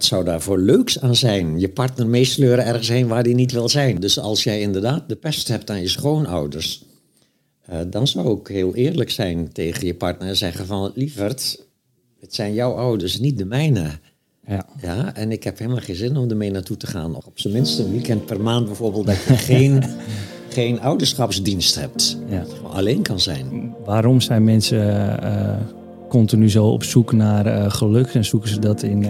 Wat zou daar voor leuks aan zijn? Je partner meesleuren ergens heen waar die niet wil zijn. Dus als jij inderdaad de pest hebt aan je schoonouders, uh, dan zou ik heel eerlijk zijn tegen je partner en zeggen van lieverd, het zijn jouw ouders, niet de mijne. Ja. ja, en ik heb helemaal geen zin om ermee naartoe te gaan. Op zijn minst een weekend per maand bijvoorbeeld, dat je geen, geen ouderschapsdienst hebt. Ja. alleen kan zijn. Waarom zijn mensen uh, continu zo op zoek naar uh, geluk en zoeken ze dat in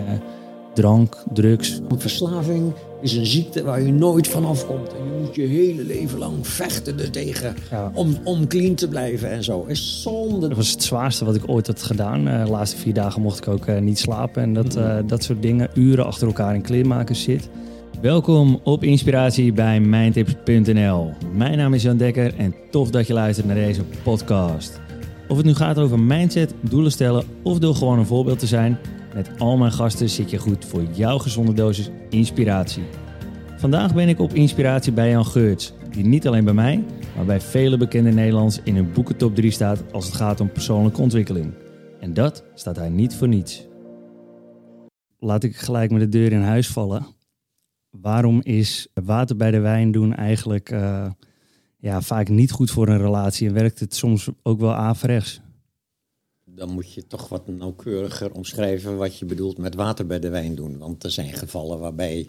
drank, drugs? Verslaving is een ziekte waar je nooit vanaf komt. En je moet je hele leven lang vechten ertegen ja. om, om clean te blijven en zo. Is zonde. Dat was het zwaarste wat ik ooit had gedaan. Uh, de laatste vier dagen mocht ik ook uh, niet slapen. En dat, uh, dat soort dingen, uren achter elkaar in kleermakers zit. Welkom op Inspiratie bij mijntips.nl. Mijn naam is Jan Dekker en tof dat je luistert naar deze podcast. Of het nu gaat over mindset, doelen stellen of door gewoon een voorbeeld te zijn... Met al mijn gasten zit je goed voor jouw gezonde dosis inspiratie. Vandaag ben ik op inspiratie bij Jan Geurts, die niet alleen bij mij, maar bij vele bekende Nederlands in hun boeken top 3 staat als het gaat om persoonlijke ontwikkeling. En dat staat hij niet voor niets. Laat ik gelijk met de deur in huis vallen. Waarom is water bij de wijn doen eigenlijk uh, ja, vaak niet goed voor een relatie en werkt het soms ook wel averechts? Dan moet je toch wat nauwkeuriger omschrijven wat je bedoelt met water bij de wijn doen. Want er zijn gevallen waarbij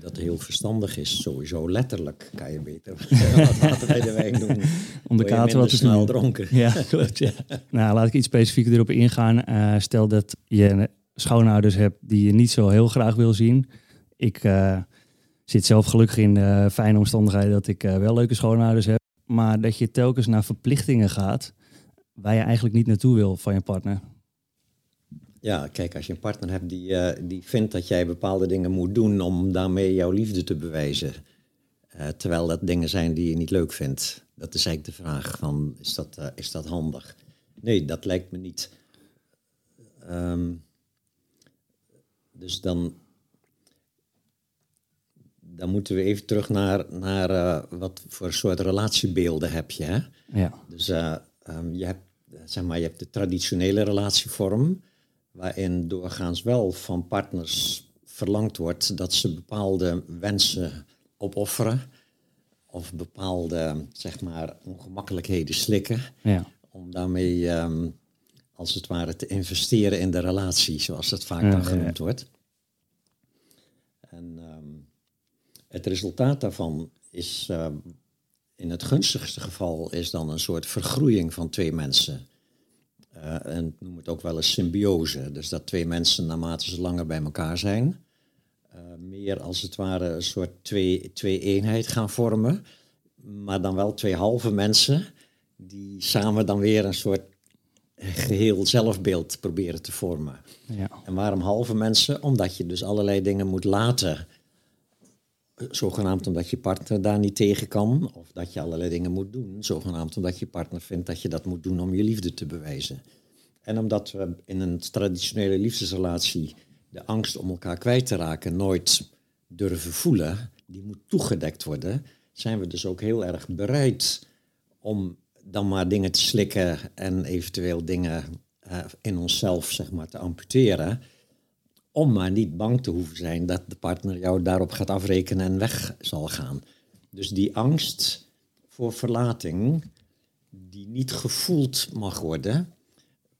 dat heel verstandig is. Sowieso letterlijk kan je beter wat water bij de wijn doen. Om de kater wat te snel dronken. Ja, klopt. Ja. nou, laat ik iets specifieker erop ingaan. Uh, stel dat je schoonouders hebt die je niet zo heel graag wil zien. Ik uh, zit zelf gelukkig in de fijne omstandigheden dat ik uh, wel leuke schoonouders heb. Maar dat je telkens naar verplichtingen gaat waar je eigenlijk niet naartoe wil van je partner. Ja, kijk, als je een partner hebt die, uh, die vindt dat jij bepaalde dingen moet doen om daarmee jouw liefde te bewijzen, uh, terwijl dat dingen zijn die je niet leuk vindt, dat is eigenlijk de vraag van, is dat, uh, is dat handig? Nee, dat lijkt me niet. Um, dus dan, dan moeten we even terug naar, naar wat voor soort relatiebeelden heb je. Hè? Ja. Dus um, je hebt zeg maar, je hebt de traditionele relatievorm, waarin doorgaans wel van partners verlangd wordt dat ze bepaalde wensen opofferen of bepaalde zeg maar, ongemakkelijkheden slikken, ja. om daarmee um, als het ware te investeren in de relatie, zoals dat vaak dan genoemd wordt. En um, het resultaat daarvan is uh, in het gunstigste geval is dan een soort vergroeiing van twee mensen. Uh, en noem het ook wel eens symbiose. Dus dat twee mensen naarmate ze langer bij elkaar zijn, uh, meer als het ware een soort twee, twee eenheid gaan vormen. Maar dan wel twee halve mensen die samen dan weer een soort geheel zelfbeeld proberen te vormen. Ja. En waarom halve mensen? Omdat je dus allerlei dingen moet laten zogenaamd omdat je partner daar niet tegen kan, of dat je allerlei dingen moet doen, zogenaamd omdat je partner vindt dat je dat moet doen om je liefde te bewijzen. En omdat we in een traditionele liefdesrelatie de angst om elkaar kwijt te raken nooit durven voelen, die moet toegedekt worden, zijn we dus ook heel erg bereid om dan maar dingen te slikken en eventueel dingen uh, in onszelf zeg maar, te amputeren om maar niet bang te hoeven zijn dat de partner jou daarop gaat afrekenen en weg zal gaan. Dus die angst voor verlating, die niet gevoeld mag worden,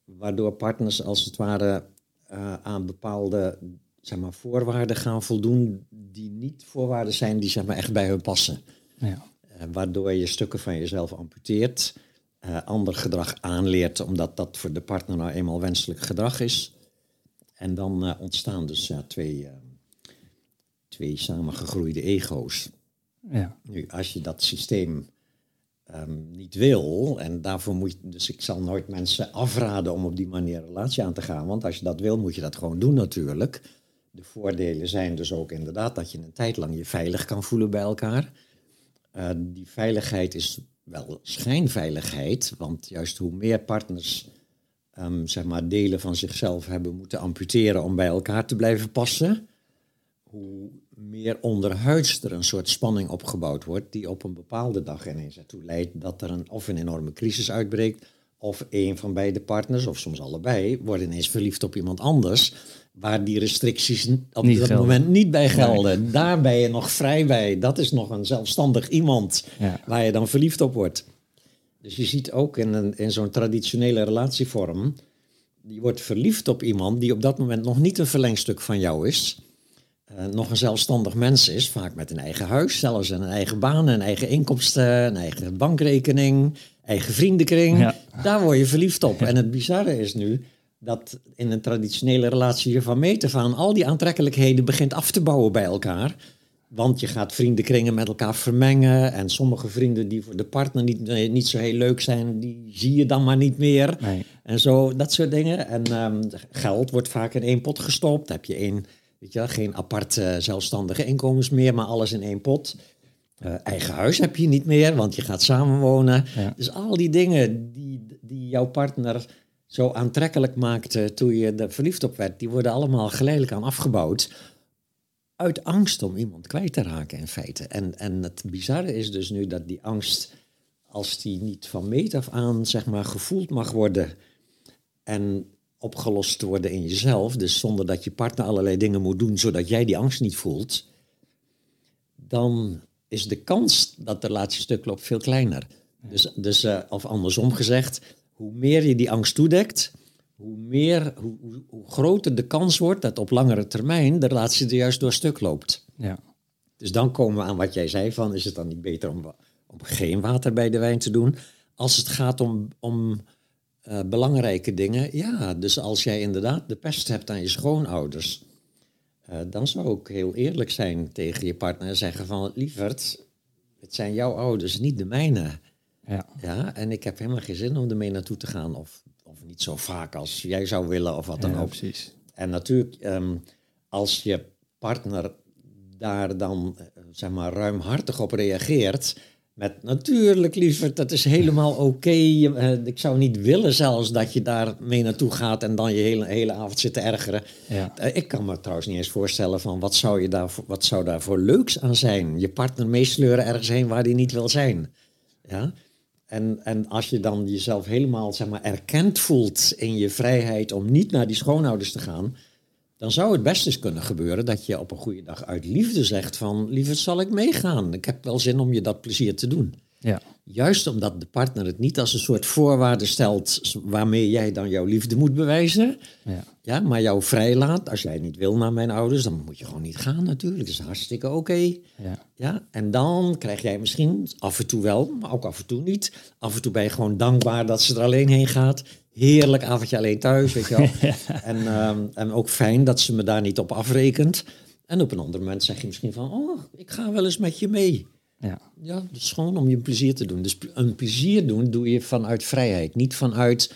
waardoor partners als het ware uh, aan bepaalde zeg maar, voorwaarden gaan voldoen, die niet voorwaarden zijn die zeg maar, echt bij hun passen. Ja. Uh, waardoor je stukken van jezelf amputeert, uh, ander gedrag aanleert, omdat dat voor de partner nou eenmaal wenselijk gedrag is. En dan uh, ontstaan dus twee, uh, twee samengegroeide ego's. Ja. Nu, als je dat systeem um, niet wil, en daarvoor moet je, dus ik zal nooit mensen afraden om op die manier een relatie aan te gaan, want als je dat wil, moet je dat gewoon doen natuurlijk. De voordelen zijn dus ook inderdaad dat je een tijd lang je veilig kan voelen bij elkaar. Uh, die veiligheid is wel schijnveiligheid, want juist hoe meer partners um, zeg maar delen van zichzelf hebben moeten amputeren om bij elkaar te blijven passen, hoe meer onderhuids er een soort spanning opgebouwd wordt, die op een bepaalde dag ineens ertoe leidt dat er een, of een enorme crisis uitbreekt, Of een van beide partners, of soms allebei, wordt ineens verliefd op iemand anders. Waar die restricties op Niet dat gelden. moment niet bij gelden. Daar ben je nog vrij bij. Dat is nog een zelfstandig iemand Ja. waar je dan verliefd op wordt. Dus je ziet ook in, een, in zo'n traditionele relatievorm. Je wordt verliefd op iemand die op dat moment nog niet een verlengstuk van jou is. eh, nog een zelfstandig mens is, vaak met een eigen huis, zelfs een eigen baan, een eigen inkomsten, een eigen bankrekening, eigen vriendenkring. Ja. Daar word je verliefd op. En het bizarre is nu dat in een traditionele relatie je van meet af aan al die aantrekkelijkheden begint af te bouwen bij elkaar. Want je gaat vriendenkringen met elkaar vermengen. En sommige vrienden die voor de partner niet, eh, niet zo heel leuk zijn, die zie je dan maar niet meer. Nee. En zo, dat soort dingen. En ehm, geld wordt vaak in één pot gestopt. Heb je één, weet je geen aparte zelfstandige inkomens meer, maar alles in één pot. Eh, eigen huis heb je niet meer, want je gaat samenwonen. Ja. Dus al die dingen die, die jouw partner zo aantrekkelijk maakte toen je er verliefd op werd, die worden allemaal geleidelijk aan afgebouwd. Uit angst om iemand kwijt te raken in feite. En, en het bizarre is dus nu dat die angst, als die niet van meet af aan zeg maar, gevoeld mag worden en opgelost worden in jezelf, dus zonder dat je partner allerlei dingen moet doen zodat jij die angst niet voelt, dan is de kans dat de relatie stuk loopt veel kleiner. Dus, dus eh, of andersom gezegd, hoe meer je die angst toedekt, hoe, meer, hoe, hoe, hoe groter de kans wordt dat op langere termijn de relatie er juist door stuk loopt. Ja. Dus dan komen we aan wat jij zei van, is het dan niet beter om, om geen water bij de wijn te doen? Als het gaat om, om eh, belangrijke dingen, ja. Dus als jij inderdaad de pest hebt aan je schoonouders, eh, dan zou ik heel eerlijk zijn tegen je partner en zeggen van, lieverd, het zijn jouw ouders, niet de mijne. Ja. Ja, en ik heb helemaal geen zin om ermee naartoe te gaan. Of niet zo vaak als jij zou willen of wat dan Ja, ook. precies. En natuurlijk, ehm, als je partner daar dan eh, zeg maar ruimhartig op reageert. Met natuurlijk liever, dat is helemaal oké. Eh, ik zou niet willen zelfs dat je daar mee naartoe gaat en dan je hele, hele avond zit te ergeren. Ja. Eh, Ik kan me trouwens niet eens voorstellen van wat zou, je daar, wat zou daar voor leuks aan zijn? Je partner meesleuren ergens heen waar die niet wil zijn. Ja? En, en als je dan jezelf helemaal zeg maar, erkend voelt in je vrijheid om niet naar die schoonouders te gaan, dan zou het best eens kunnen gebeuren dat je op een goede dag uit liefde zegt van, lieverd zal ik meegaan. Ik heb wel zin om je dat plezier te doen. Ja. Juist omdat de partner het niet als een soort voorwaarde stelt waarmee jij dan jouw liefde moet bewijzen. Ja. Ja, maar jou vrijlaat. Als jij niet wil naar mijn ouders, dan moet je gewoon niet gaan natuurlijk. Dat is hartstikke oké. Ja. Ja, en dan krijg jij misschien af en toe wel, maar ook af en toe niet. Af en toe ben je gewoon dankbaar dat ze er alleen heen gaat. Heerlijk avondje alleen thuis, weet je wel. en, ehm, en ook fijn dat ze me daar niet op afrekent. En op een ander moment zeg je misschien van, oh, ik ga wel eens met je mee. Ja. Ja, dat is gewoon om je plezier te doen. Dus een plezier doen doe je vanuit vrijheid. Niet vanuit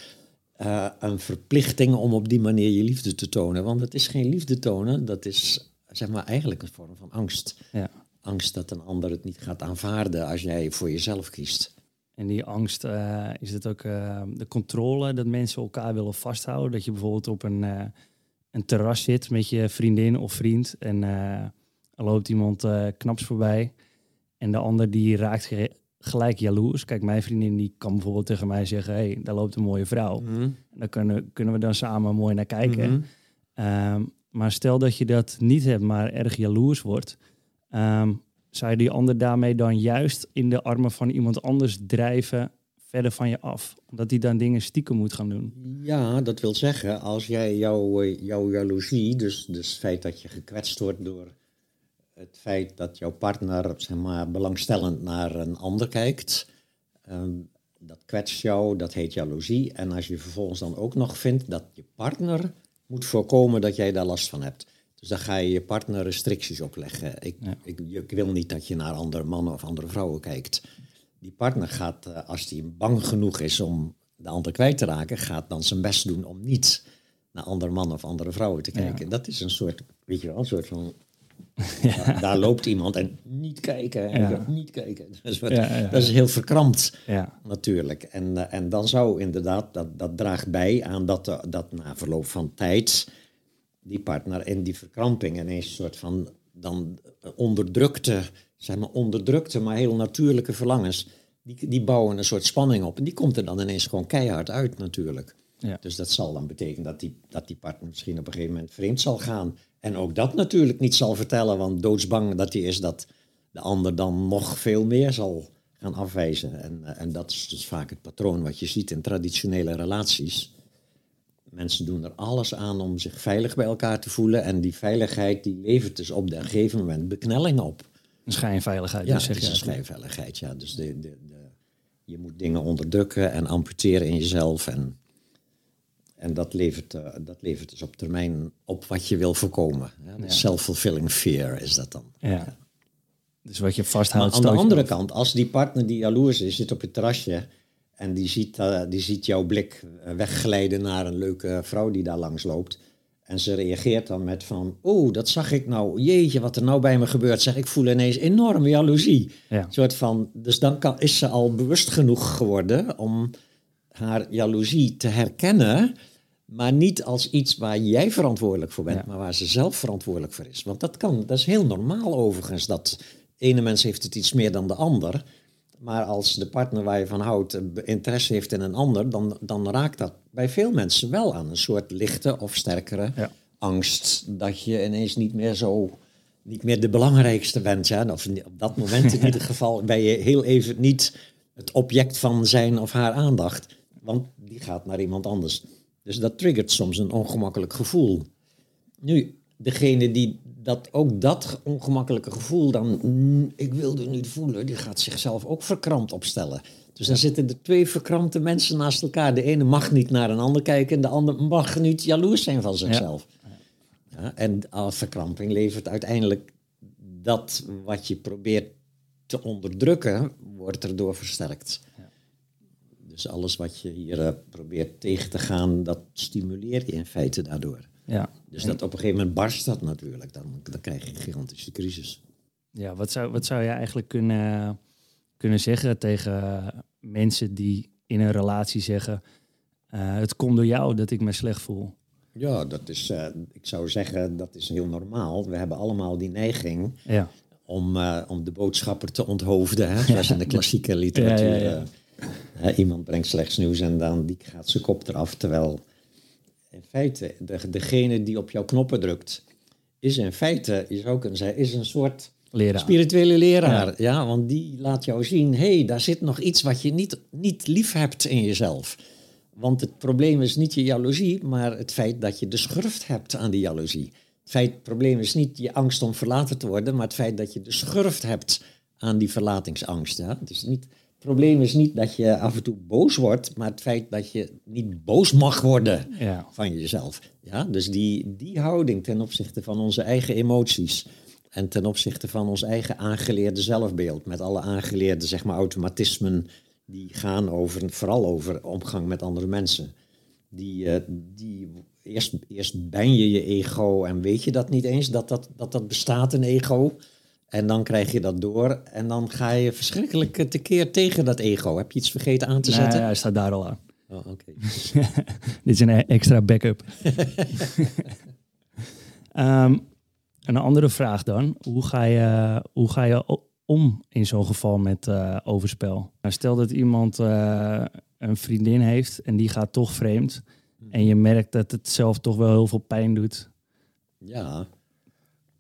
eh, een verplichting om op die manier je liefde te tonen. Want het is geen liefde tonen, dat is zeg maar eigenlijk een vorm van angst. ja. Angst dat een ander het niet gaat aanvaarden als jij voor jezelf kiest. En die angst, eh, is het ook eh, de controle dat mensen elkaar willen vasthouden? Dat je bijvoorbeeld op een, eh, een terras zit met je vriendin of vriend en eh, er loopt iemand eh, knaps voorbij en de ander die raakt ge- gelijk jaloers. Kijk, mijn vriendin die kan bijvoorbeeld tegen mij zeggen, hé, hey, daar loopt een mooie vrouw. En daar kunnen, kunnen we dan samen mooi naar kijken. Mhm. Ehm, maar stel dat je dat niet hebt, maar erg jaloers wordt, ehm, zou je die ander daarmee dan juist in de armen van iemand anders drijven, verder van je af? Omdat hij dan dingen stiekem moet gaan doen. Ja, dat wil zeggen, als jij jouw, eh, jouw jaloezie, dus, dus het feit dat je gekwetst wordt door het feit dat jouw partner zeg maar, belangstellend naar een ander kijkt, ehm, dat kwetst jou, dat heet jaloezie. En als je vervolgens dan ook nog vindt dat je partner moet voorkomen dat jij daar last van hebt. Dus dan ga je je partner restricties opleggen. Ik, Ja. ik, ik wil niet dat je naar andere mannen of andere vrouwen kijkt. Die partner gaat, eh, als hij bang genoeg is om de ander kwijt te raken, gaat dan zijn best doen om niet naar andere mannen of andere vrouwen te kijken. Dat is een soort, weet je wel, een soort van. Daar, daar loopt iemand en niet kijken, en Ja. niet kijken. Dat is, wat- Ja, dat is heel verkrampt Ja, natuurlijk. En, eh, en dan zou inderdaad, dat, dat draagt bij aan dat, eh, dat na verloop van tijd die partner in die verkramping ineens een soort van dan onderdrukte, zeg maar onderdrukte, maar heel natuurlijke verlangens die, die bouwen een soort spanning op. En die komt er dan ineens gewoon keihard uit natuurlijk. Ja. Dus dat zal dan betekenen dat die, dat die partner misschien op een gegeven moment vreemd zal gaan. En ook dat natuurlijk niet zal vertellen, want doodsbang dat hij is dat de ander dan nog veel meer zal gaan afwijzen. En, eh, en dat is dus vaak het patroon wat je ziet in traditionele relaties. Mensen doen er alles aan om zich veilig bij elkaar te voelen. En die veiligheid die levert dus op een gegeven moment beknelling op. Een schijnveiligheid, Ja, dus het zeg is je een schijnveiligheid. Ja. Dus de, de, de, je moet dingen onderdrukken en amputeren in jezelf. En, en dat, levert, eh, dat levert dus op termijn op wat je wil voorkomen. Ja, Ja. Self-fulfilling fear is dat dan. Ja. Dus wat je Maar vasthoudt, aan de je andere kant, als die partner die jaloers is, zit op het terrasje en die ziet, eh, die ziet jouw blik eh, wegglijden naar een leuke vrouw die daar langs loopt. En ze reageert dan met van, oeh, dat zag ik nou, jeetje, wat er nou bij me gebeurt. Zeg, ik voel ineens enorme jaloezie. Ja. Een soort van, dus dan kan, is ze al bewust genoeg geworden om haar jaloezie te herkennen, maar niet als iets waar jij verantwoordelijk voor bent, Ja. maar waar ze zelf verantwoordelijk voor is. Want dat kan, dat is heel normaal overigens, dat ene mens heeft het iets meer dan de ander. Maar als de partner waar je van houdt interesse heeft in een ander, dan, dan raakt dat bij veel mensen wel aan een soort lichte of sterkere Ja. angst dat je ineens niet meer zo, niet meer de belangrijkste bent. Ja? Of op dat moment in ieder geval ben je heel even niet het object van zijn of haar aandacht, want die gaat naar iemand anders. Dus dat triggert soms een ongemakkelijk gevoel. Nu, degene die dat, ook dat ongemakkelijke gevoel dan, mm, ik wilde niet voelen, die gaat zichzelf ook verkrampt opstellen. Dus dan zitten er twee verkrampte mensen naast elkaar. De ene mag niet naar een ander kijken en de ander mag niet jaloers zijn van zichzelf. Ja, en uh, verkramping levert uiteindelijk dat wat je probeert te onderdrukken, wordt erdoor versterkt. Dus alles wat je hier eh, probeert tegen te gaan, dat stimuleer je in feite daardoor. Ja. Dus dat op een gegeven moment barst dat natuurlijk. Dan, dan krijg je een gigantische crisis. Ja, wat zou, wat zou je eigenlijk kunnen, kunnen zeggen tegen mensen die in een relatie zeggen: eh, Het komt door jou dat ik me slecht voel? Ja, dat is, eh, ik zou zeggen, dat is heel normaal. We hebben allemaal die neiging Ja, om, om de boodschapper te onthoofden. Hè? Zoals in de klassieke literatuur. Ja, ja, iemand brengt slechts nieuws en dan die gaat zijn kop eraf. Terwijl in feite de, degene die op jouw knoppen drukt, is in feite, je zou kunnen zeggen, is een soort leraar. spirituele leraar. Ja. want die laat jou zien, hé, hey, daar zit nog iets wat je niet, niet lief hebt in jezelf. Want het probleem is niet je jaloezie, maar het feit dat je de schurft hebt aan die jaloezie. Het, feit, het probleem is niet je angst om verlaten te worden, maar het feit dat je de schurft hebt aan die verlatingsangst. Ja? Het, is niet, probleem is niet dat je af en toe boos wordt, maar het feit dat je niet boos mag worden Ja. van jezelf. Ja? Dus die, die houding ten opzichte van onze eigen emoties en ten opzichte van ons eigen aangeleerde zelfbeeld, met alle aangeleerde zeg maar, automatismen die gaan over, vooral over omgang met andere mensen. Die, eh, die eerst, eerst ben je je ego en weet je dat niet eens, dat dat, dat, dat bestaat, een ego. En dan krijg je dat door en dan ga je verschrikkelijk eh, tekeer tegen dat ego. Heb je iets vergeten aan te Nee, zetten? hij staat daar al aan. Oh, oké. Dit is een extra backup. Ehm, een andere vraag dan. Hoe ga je, hoe ga je om in zo'n geval met eh, overspel? Nou, stel dat iemand eh, een vriendin heeft en die gaat toch vreemd. En je merkt dat het zelf toch wel heel veel pijn doet. Ja,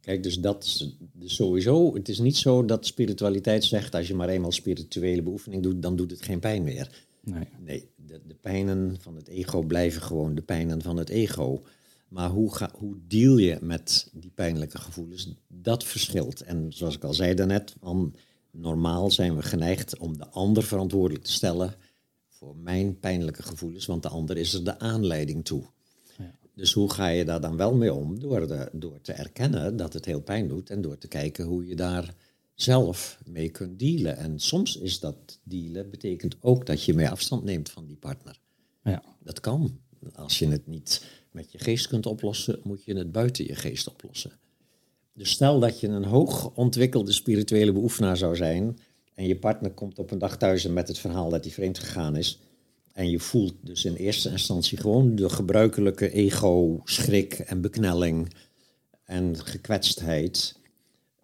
kijk, dus dat is dus sowieso. Het is niet zo dat spiritualiteit zegt: als je maar eenmaal spirituele beoefening doet, dan doet het geen pijn meer. Nee. Nee, de, de pijnen van het ego blijven gewoon de pijnen van het ego. Maar hoe, ga, hoe deal je met die pijnlijke gevoelens? Dat verschilt. En zoals ik al zei daarnet, van normaal zijn we geneigd om de ander verantwoordelijk te stellen voor mijn pijnlijke gevoelens, want de ander is er de aanleiding toe. Dus hoe ga je daar dan wel mee om? Door, de, door te erkennen dat het heel pijn doet en door te kijken hoe je daar zelf mee kunt dealen. En soms is dat dealen betekent ook dat je meer afstand neemt van die partner. Ja. Dat kan. Als je het niet met je geest kunt oplossen, moet je het buiten je geest oplossen. Dus stel dat je een hoog ontwikkelde spirituele beoefenaar zou zijn en je partner komt op een dag thuis met het verhaal dat hij vreemd gegaan is. En je voelt dus in eerste instantie gewoon de gebruikelijke ego, schrik en beknelling en gekwetstheid.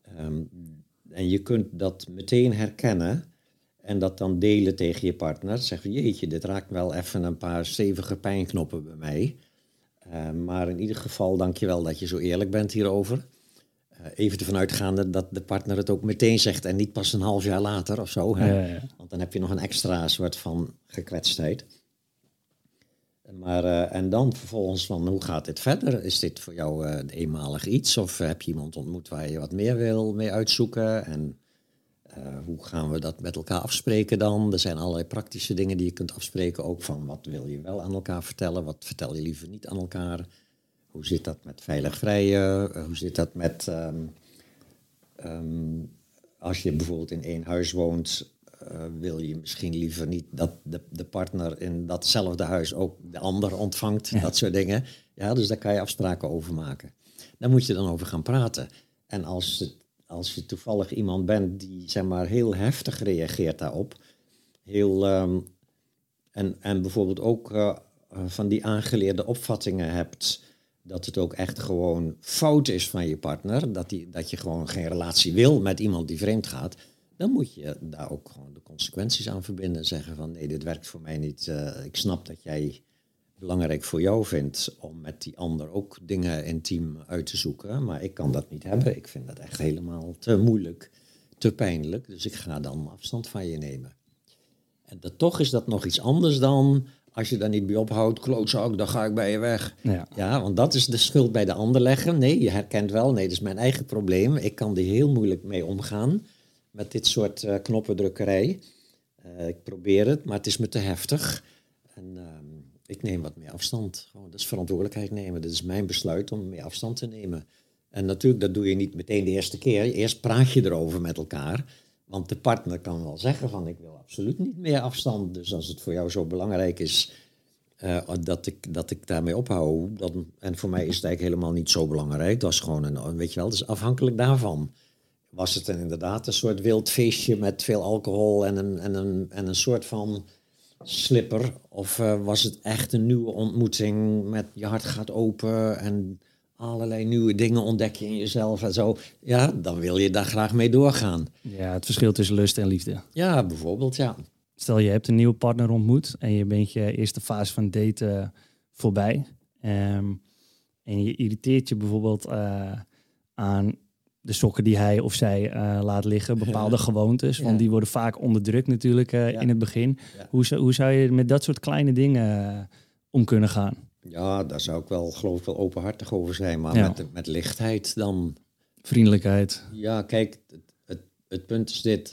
Ehm, en je kunt dat meteen herkennen En dat dan delen tegen je partner. Zeg van jeetje, dit raakt wel even een paar stevige pijnknoppen bij mij. Uh, maar in ieder geval, dankjewel dat je zo eerlijk bent hierover. Uh, even ervan uitgaande dat de partner het ook meteen zegt en niet pas een half jaar later of zo. Hè? Ja, ja. Want dan heb je nog een extra soort van gekwetstheid. Maar, uh, en dan vervolgens van hoe gaat dit verder? Is dit voor jou uh, eenmalig iets? Of heb je iemand ontmoet waar je wat meer wil mee uitzoeken? En uh, hoe gaan we dat met elkaar afspreken dan? Er zijn allerlei praktische dingen die je kunt afspreken. Ook van wat wil je wel aan elkaar vertellen? Wat vertel je liever niet aan elkaar? Hoe zit dat met veilig vrijen? hoe zit dat met... Um, um, als je bijvoorbeeld in één huis woont, uh, wil je misschien liever niet dat de, de partner in datzelfde huis ook de ander ontvangt, dat soort dingen. Ja, dus daar kan je afspraken over maken. Daar moet je dan over gaan praten. En als, het, als je toevallig iemand bent die zeg maar heel heftig reageert daarop, heel, um, en, en bijvoorbeeld ook uh, van die aangeleerde opvattingen hebt dat het ook echt gewoon fout is van je partner, dat, die, dat je gewoon geen relatie wil met iemand die vreemd gaat, dan moet je daar ook gewoon de consequenties aan verbinden. Zeggen van nee, dit werkt voor mij niet. Uh, ik snap dat jij belangrijk voor jou vindt om met die ander ook dingen intiem uit te zoeken. Maar ik kan dat niet hebben. Ik vind dat echt helemaal te moeilijk, te pijnlijk. Dus ik ga dan afstand van je nemen. En dat, toch is dat nog iets anders dan als je daar niet bij ophoudt, klootzak, dan ga ik bij je weg. Ja. ja, want dat is de schuld bij de ander leggen. Nee, je herkent wel, nee, dat is mijn eigen probleem. Ik kan er heel moeilijk mee omgaan met dit soort uh, knoppendrukkerij. Uh, ik probeer het, maar het is me te heftig. En uh, ik neem wat meer afstand. Gewoon, dat is verantwoordelijkheid nemen. Dat is mijn besluit om meer afstand te nemen. En natuurlijk, dat doe je niet meteen de eerste keer. Eerst praat je erover met elkaar. Want de partner kan wel zeggen van ik wil absoluut niet meer afstand. Dus als het voor jou zo belangrijk is uh, dat, ik, dat ik daarmee ophoud. Dan, en voor mij is het eigenlijk helemaal niet zo belangrijk. Dat is gewoon een, weet je wel, dus afhankelijk daarvan was het inderdaad een soort wild feestje met veel alcohol en een, en een, en een soort van slipper? Of uh, was het echt een nieuwe ontmoeting met je hart gaat open en allerlei nieuwe dingen ontdek je in jezelf en zo? Ja, dan wil je daar graag mee doorgaan. Ja, het verschil tussen lust en liefde. Ja, bijvoorbeeld, ja. Stel je hebt een nieuwe partner ontmoet en je bent je eerste fase van daten voorbij. Um, en je irriteert je bijvoorbeeld uh, aan de sokken die hij of zij uh, laat liggen, bepaalde gewoontes. Want die worden vaak onderdrukt natuurlijk uh, in het begin. Hoe, zou, hoe zou je met dat soort kleine dingen om kunnen gaan? Ja, daar zou ik wel, geloof ik, wel openhartig over zijn. Maar met, met lichtheid dan. Vriendelijkheid. Ja, kijk, het, het, het punt is dit.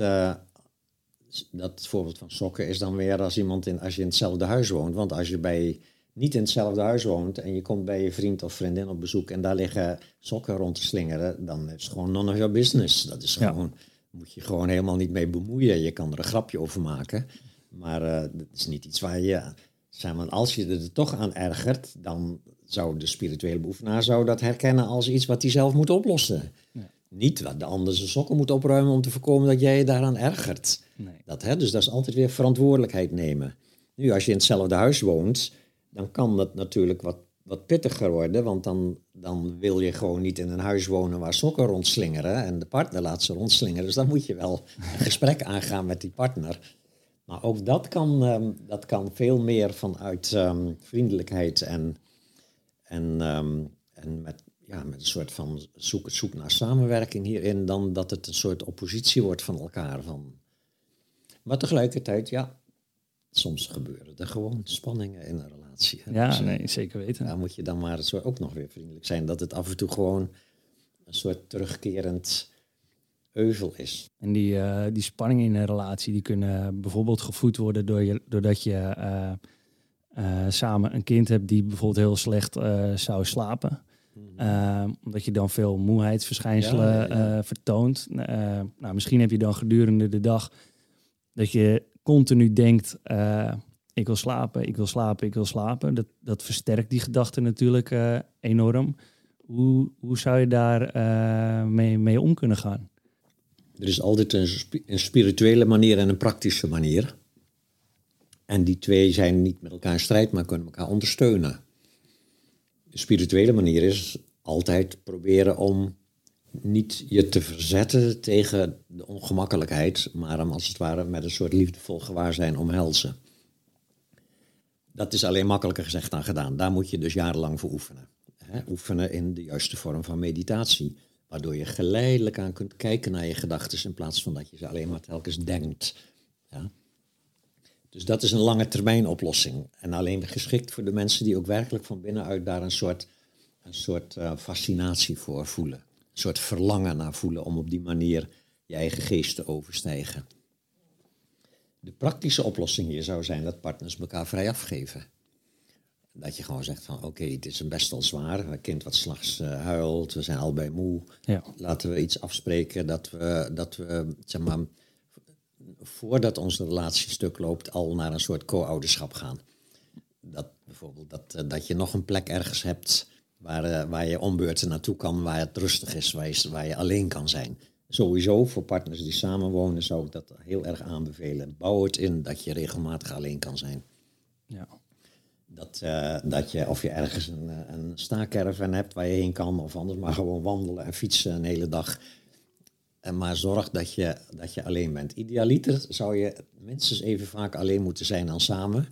dat voorbeeld van sokken is dan weer als iemand in, als je in hetzelfde huis woont. Want als je bij niet in hetzelfde huis woont en je komt bij je vriend of vriendin op bezoek en daar liggen sokken rond te slingeren, dan is het gewoon none of your business. Dat is gewoon, moet je gewoon helemaal niet mee bemoeien. Je kan er een grapje over maken, maar uh, dat is niet iets waar je, zeg maar, als je er toch aan ergert, dan zou de spirituele beoefenaar zou dat herkennen als iets wat hij zelf moet oplossen. Ja. Niet wat de ander zijn sokken moet opruimen om te voorkomen dat jij je daaraan ergert. Nee. Dat, hè, dus dat is altijd weer verantwoordelijkheid nemen. Nu, als je in hetzelfde huis woont, dan kan dat natuurlijk wat, wat pittiger worden. Want dan, dan wil je gewoon niet in een huis wonen waar sokken rondslingeren. En de partner laat ze rondslingeren. Dus dan moet je wel een gesprek aangaan met die partner. Maar ook dat kan, um, dat kan veel meer vanuit um, vriendelijkheid en, en, um, en met, ja, met een soort van zoek, zoek naar samenwerking hierin, dan dat het een soort oppositie wordt van elkaar. Van. Maar tegelijkertijd, ja, soms gebeuren er gewoon spanningen in een relatie. Ja, dus, nee, zeker weten. Daar moet je dan maar ook nog weer vriendelijk zijn. Dat het af en toe gewoon een soort terugkerend euvel is. En die, uh, die spanningen in een relatie, die kunnen bijvoorbeeld gevoed worden door je, doordat je uh, uh, samen een kind hebt die bijvoorbeeld heel slecht zou slapen. Mm. omdat je dan veel moeheidsverschijnselen ja, ja, ja. vertoont. nou, misschien heb je dan gedurende de dag dat je continu denkt, ik wil slapen, ik wil slapen, ik wil slapen. Dat, dat versterkt die gedachte natuurlijk enorm. Hoe, hoe zou je daar mee, mee om kunnen gaan? Er is altijd een, spirituele manier en een praktische manier. En die twee zijn niet met elkaar in strijd, maar kunnen elkaar ondersteunen. De spirituele manier is altijd proberen om niet je te verzetten tegen de ongemakkelijkheid, maar hem als het ware met een soort liefdevol gewaarzijn omhelzen. Dat is alleen makkelijker gezegd dan gedaan. Daar moet je dus jarenlang voor oefenen. Oefenen in de juiste vorm van meditatie. Waardoor je geleidelijk aan kunt kijken naar je gedachten in plaats van dat je ze alleen maar telkens denkt. Ja? Dus dat is een lange termijn oplossing. En alleen geschikt voor de mensen die ook werkelijk van binnenuit daar een soort, een soort uh, fascinatie voor voelen. Een soort verlangen naar voelen om op die manier je eigen geest te overstijgen. De praktische oplossing hier zou zijn dat partners elkaar vrij afgeven. Dat je gewoon zegt van oké, het is een best wel zwaar. Een kind wat s'nachts uh, huilt, we zijn allebei moe. Ja. Laten we iets afspreken dat we, dat we zeg maar, voordat onze relatie stuk loopt, al naar een soort co-ouderschap gaan. Dat bijvoorbeeld dat, eh, dat je nog een plek ergens hebt waar, uh, waar je ombeurten naartoe kan, waar het rustig is, waar je, waar je alleen kan zijn. Sowieso voor partners die samenwonen zou ik dat heel erg aanbevelen. Bouw het in dat je regelmatig alleen kan zijn. Ja. Dat, uh, dat je, of je ergens een, een staakerven hebt waar je heen kan, of anders maar gewoon wandelen en fietsen een hele dag. En maar zorg dat je, dat je alleen bent. Idealiter zou je minstens even vaak alleen moeten zijn dan samen.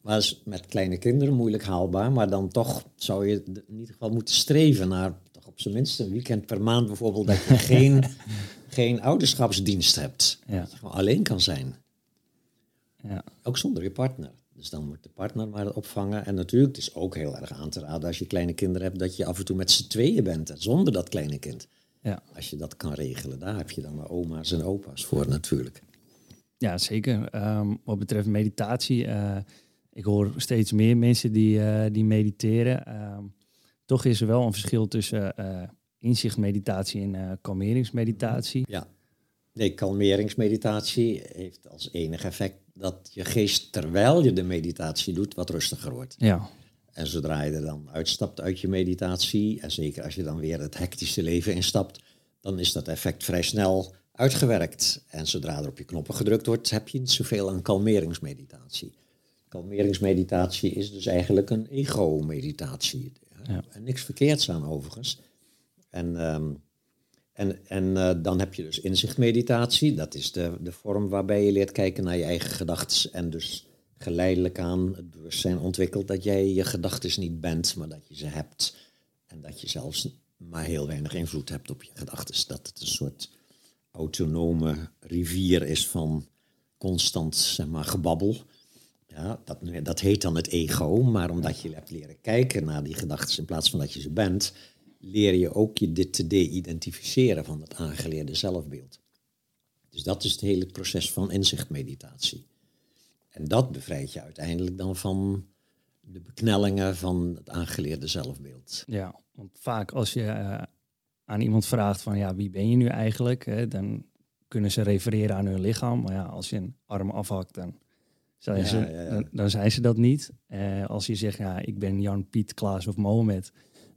Maar is met kleine kinderen moeilijk haalbaar. Maar dan toch zou je in ieder geval moeten streven naar toch op zijn minst een weekend per maand bijvoorbeeld. Dat je geen, geen ouderschapsdienst hebt. Ja. Dat je gewoon alleen kan zijn. Ja. Ook zonder je partner. Dus dan moet de partner maar opvangen. En natuurlijk, het is ook heel erg aan te raden als je kleine kinderen hebt, dat je af en toe met z'n tweeën bent, zonder dat kleine kind. Ja. Als je dat kan regelen, daar heb je dan oma's en opa's voor natuurlijk. Ja, zeker. Um, wat betreft meditatie, uh, ik hoor steeds meer mensen die, uh, die mediteren. Um, toch is er wel een verschil tussen uh, inzichtmeditatie en kalmeringsmeditatie. Ja, nee, kalmeringsmeditatie heeft als enige effect dat je geest terwijl je de meditatie doet wat rustiger wordt. Ja. En zodra je er dan uitstapt uit je meditatie, en zeker als je dan weer het hectische leven instapt, dan is dat effect vrij snel uitgewerkt. En zodra er op je knoppen gedrukt wordt, heb je niet zoveel aan kalmeringsmeditatie. Kalmeringsmeditatie is dus eigenlijk een ego-meditatie. Ja. En niks verkeerds aan overigens. En, ehm, en, en uh, dan heb je dus inzichtmeditatie. Dat is de, de vorm waarbij je leert kijken naar je eigen gedachten en dus geleidelijk aan het bewustzijn ontwikkelt dat jij je gedachten niet bent, maar dat je ze hebt. En dat je zelfs maar heel weinig invloed hebt op je gedachten. Dat het een soort autonome rivier is van constant zeg maar, gebabbel. Ja, dat, dat heet dan het ego, maar omdat je hebt leren kijken naar die gedachten in plaats van dat je ze bent, leer je ook je dit te de-identificeren van het aangeleerde zelfbeeld. Dus dat is het hele proces van inzichtmeditatie. En dat bevrijdt je uiteindelijk dan van de beknellingen van het aangeleerde zelfbeeld. Ja, want vaak als je uh, aan iemand vraagt van ja, wie ben je nu eigenlijk? Hè, dan kunnen ze refereren aan hun lichaam. Maar ja, als je een arm afhakt, dan zijn, ze, Dan, dan, zijn ze dat niet. Uh, als je zegt, ja, ik ben Jan, Piet, Klaas of Mohamed.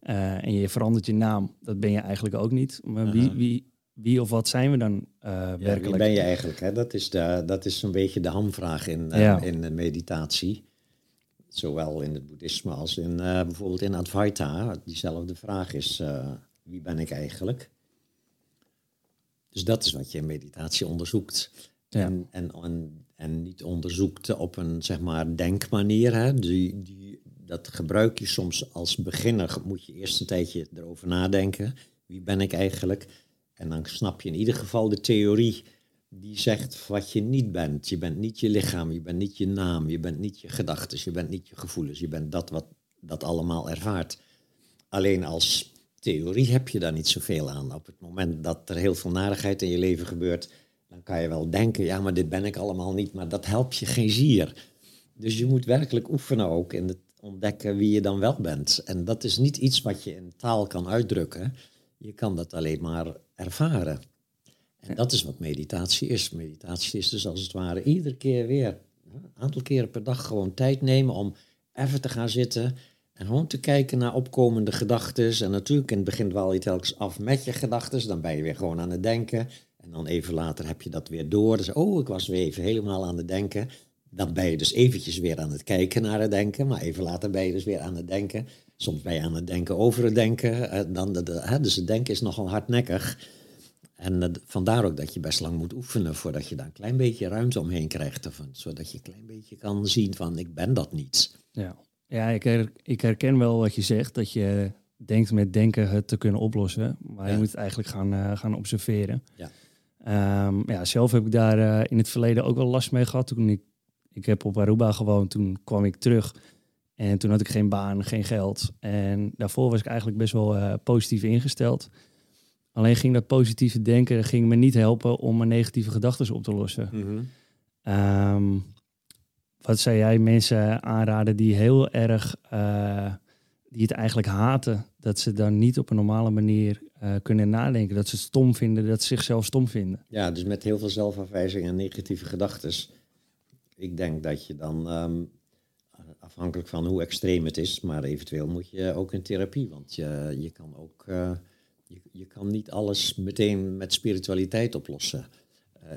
Uh, en je verandert je naam, dat ben je eigenlijk ook niet. Maar wie, wie, wie of wat zijn we dan uh, ja, werkelijk? Wie ben je eigenlijk? Hè? Dat is, de, dat is zo'n beetje de hamvraag in, uh, in de meditatie. Zowel in het boeddhisme als in, uh, bijvoorbeeld in Advaita. Diezelfde vraag is, wie ben ik eigenlijk? Dus dat is wat je in meditatie onderzoekt. Ja. En, en, en, en, niet onderzoekt op een, zeg maar, denkmanier. Hè? Die, die, dat gebruik je soms als beginner. Moet je eerst een tijdje erover nadenken. Wie ben ik eigenlijk? En dan snap je in ieder geval de theorie die zegt wat je niet bent. Je bent niet je lichaam, je bent niet je naam, je bent niet je gedachten, je bent niet je gevoelens, je bent dat wat dat allemaal ervaart. Alleen als theorie heb je daar niet zoveel aan. Op het moment dat er heel veel narigheid in je leven gebeurt, dan kan je wel denken, ja, maar dit ben ik allemaal niet, maar dat helpt je geen zier. Dus je moet werkelijk oefenen ook in het ontdekken wie je dan wel bent. En dat is niet iets wat je in taal kan uitdrukken. Je kan dat alleen maar ervaren. En dat is wat meditatie is. Meditatie is dus als het ware iedere keer weer, een aantal keren per dag gewoon tijd nemen om even te gaan zitten en gewoon te kijken naar opkomende gedachten. En natuurlijk in het begin dwaal je telkens af met je gedachten, dan ben je weer gewoon aan het denken. En dan even later heb je dat weer door. Dus oh, ik was weer even helemaal aan het denken. Dan ben je dus eventjes weer aan het kijken naar het denken, maar even later ben je dus weer aan het denken. Soms ben je aan het denken over het denken. Uh, dan de, hè, dus het denken is nogal hardnekkig. En uh, vandaar ook dat je best lang moet oefenen voordat je daar een klein beetje ruimte omheen krijgt. Of, zodat je een klein beetje kan zien van ik ben dat niet. Ja, ja ik, her, ik herken wel wat je zegt, dat je denkt met denken het te kunnen oplossen. Maar ja. je moet het eigenlijk gaan, uh, gaan observeren. Ja. Um, ja, zelf heb ik daar uh, in het verleden ook wel last mee gehad. Toen ik, ik heb op Aruba gewoond, toen kwam ik terug. En toen had ik geen baan, geen geld. En daarvoor was ik eigenlijk best wel uh, positief ingesteld. Alleen ging dat positieve denken ging me niet helpen om mijn negatieve gedachten op te lossen. Mm -hmm. um, wat zou jij mensen aanraden die heel erg, uh, die het eigenlijk haten, dat ze dan niet op een normale manier uh, kunnen nadenken, dat ze het stom vinden, dat ze zichzelf stom vinden? Ja, dus met heel veel zelfafwijzing en negatieve gedachten. Ik denk dat je dan, um, afhankelijk van hoe extreem het is, maar eventueel moet je ook in therapie, want je, je kan ook, uh, je, je kan niet alles meteen met spiritualiteit oplossen.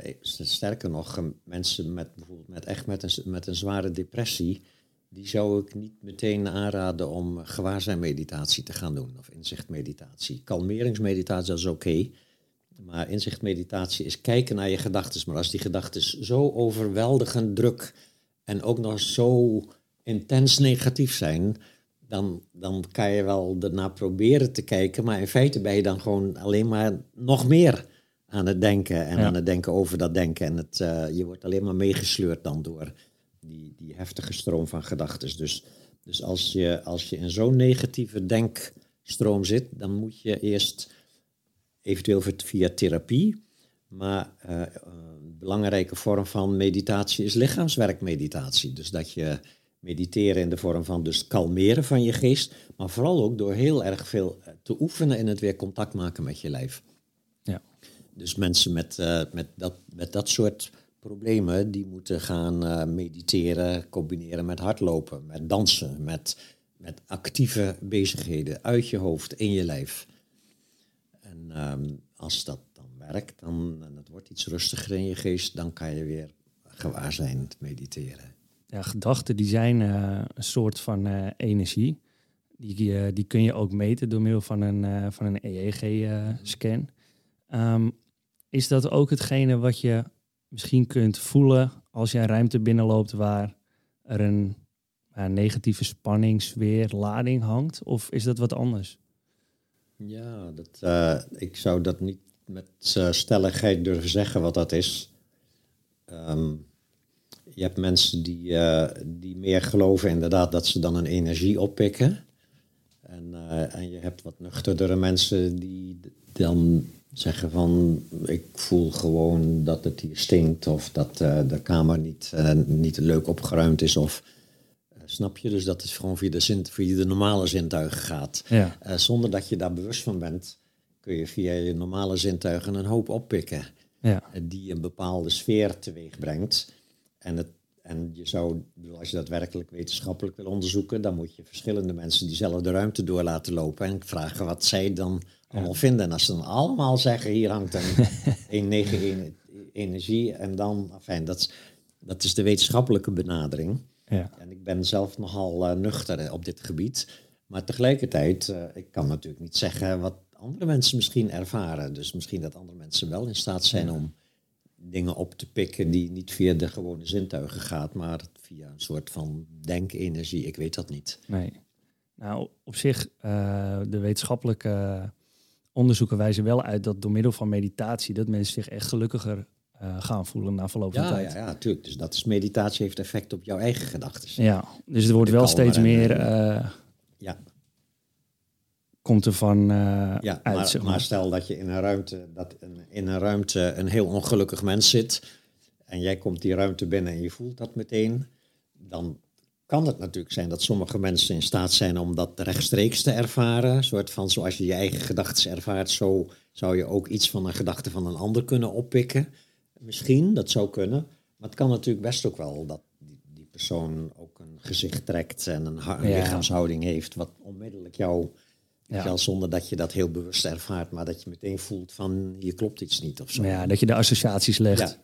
Uh, sterker nog, mensen met bijvoorbeeld met echt met een, met een zware depressie, die zou ik niet meteen aanraden om gewaarzijnmeditatie te gaan doen of inzichtmeditatie. Kalmeringsmeditatie dat is oké, okay, maar inzichtmeditatie is kijken naar je gedachten. Maar als die gedachten zo overweldigend druk en ook nog zo intens negatief zijn, dan, dan kan je wel ernaar proberen te kijken, maar in feite ben je dan gewoon alleen maar nog meer aan het denken en ja. aan het denken over dat denken. En het, uh, je wordt alleen maar meegesleurd dan door die, die heftige stroom van gedachten. Dus, dus als, je, als je in zo'n negatieve denkstroom zit, dan moet je eerst eventueel via therapie. Maar uh, een belangrijke vorm van meditatie is lichaamswerkmeditatie. Dus dat je mediteren in de vorm van dus kalmeren van je geest, maar vooral ook door heel erg veel te oefenen in het weer contact maken met je lijf. Ja. Dus mensen met, uh, met, dat, met dat soort problemen, die moeten gaan uh, mediteren, combineren met hardlopen, met dansen, met, met actieve bezigheden uit je hoofd, in je lijf. En um, als dat dan werkt, dan, en het wordt iets rustiger in je geest, dan kan je weer gewaar zijn mediteren. Ja, gedachten die zijn uh, een soort van uh, energie. Die, uh, die kun je ook meten door middel van een, van een EEG-scan. Um, is dat ook hetgene wat je misschien kunt voelen als je een ruimte binnenloopt waar er een negatieve spanningsweer, lading hangt? Of is dat wat anders? Ja, dat, uh, ik zou dat niet met uh, stelligheid durven zeggen wat dat is. Um, je hebt mensen die, die meer geloven inderdaad dat ze dan een energie oppikken. En, en je hebt wat nuchterdere mensen die dan zeggen van ik voel gewoon dat het hier stinkt of dat de kamer niet, niet leuk opgeruimd is of Snap je? Dus dat is gewoon via de, zin, via de normale zintuigen gaat. Ja. Uh, zonder dat je daar bewust van bent, kun je via je normale zintuigen een hoop oppikken. Ja. Uh, die een bepaalde sfeer teweeg brengt. En, het, en je zou, als je dat werkelijk wetenschappelijk wil onderzoeken, dan moet je verschillende mensen diezelfde ruimte door laten lopen en vragen wat zij dan allemaal vinden. En als ze dan allemaal zeggen, hier hangt een 191 energie en dan, enfin, dat, dat is de wetenschappelijke benadering. Ja. En ik ben zelf nogal uh, nuchter op dit gebied. Maar tegelijkertijd, uh, ik kan natuurlijk niet zeggen wat andere mensen misschien ervaren. Dus misschien dat andere mensen wel in staat zijn ja. om dingen op te pikken die niet via de gewone zintuigen gaat, maar via een soort van denkenergie. Ik weet dat niet. Nee. Nou, op zich, uh, de wetenschappelijke onderzoeken wijzen wel uit dat door middel van meditatie dat mensen zich echt gelukkiger uh, gaan voelen na verloop van ja, tijd. Ja, ja, natuurlijk. Dus dat is meditatie heeft effect op jouw eigen gedachten. Ja, dus er wordt wel steeds meer. Uh, ja. Komt er van uh, ja, uit. Maar, zeg maar. maar, stel dat je in een ruimte, dat een, in een ruimte een heel ongelukkig mens zit. En jij komt die ruimte binnen en je voelt dat meteen. Dan kan het natuurlijk zijn dat sommige mensen in staat zijn om dat rechtstreeks te ervaren. Een soort van zoals je je eigen gedachten ervaart, zo zou je ook iets van een gedachte van een ander kunnen oppikken. Misschien, dat zou kunnen. Maar het kan natuurlijk best ook wel dat die, die persoon ook een gezicht trekt en een, een ja. lichaamshouding heeft, wat onmiddellijk jou, ja. zonder dat je dat heel bewust ervaart, maar dat je meteen voelt van hier klopt iets niet of zo. Ja, dat je de associaties legt. Ja.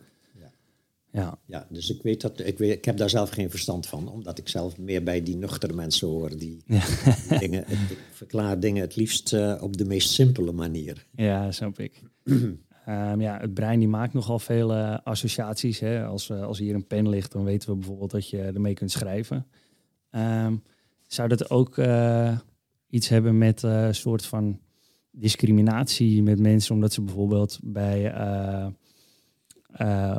Ja. Ja, dus ik weet dat ik, weet, ik heb daar zelf geen verstand van, omdat ik zelf meer bij die nuchtere mensen hoor. Die, die dingen, ik verklaar dingen het liefst eh, op de meest simpele manier. Ja, snap ik. Ehm, ja, het brein die maakt nogal veel eh, associaties. Hè? Als, eh, als hier een pen ligt, dan weten we bijvoorbeeld dat je ermee kunt schrijven. Ehm, zou dat ook eh, iets hebben met een soort van discriminatie met mensen, omdat ze bijvoorbeeld bij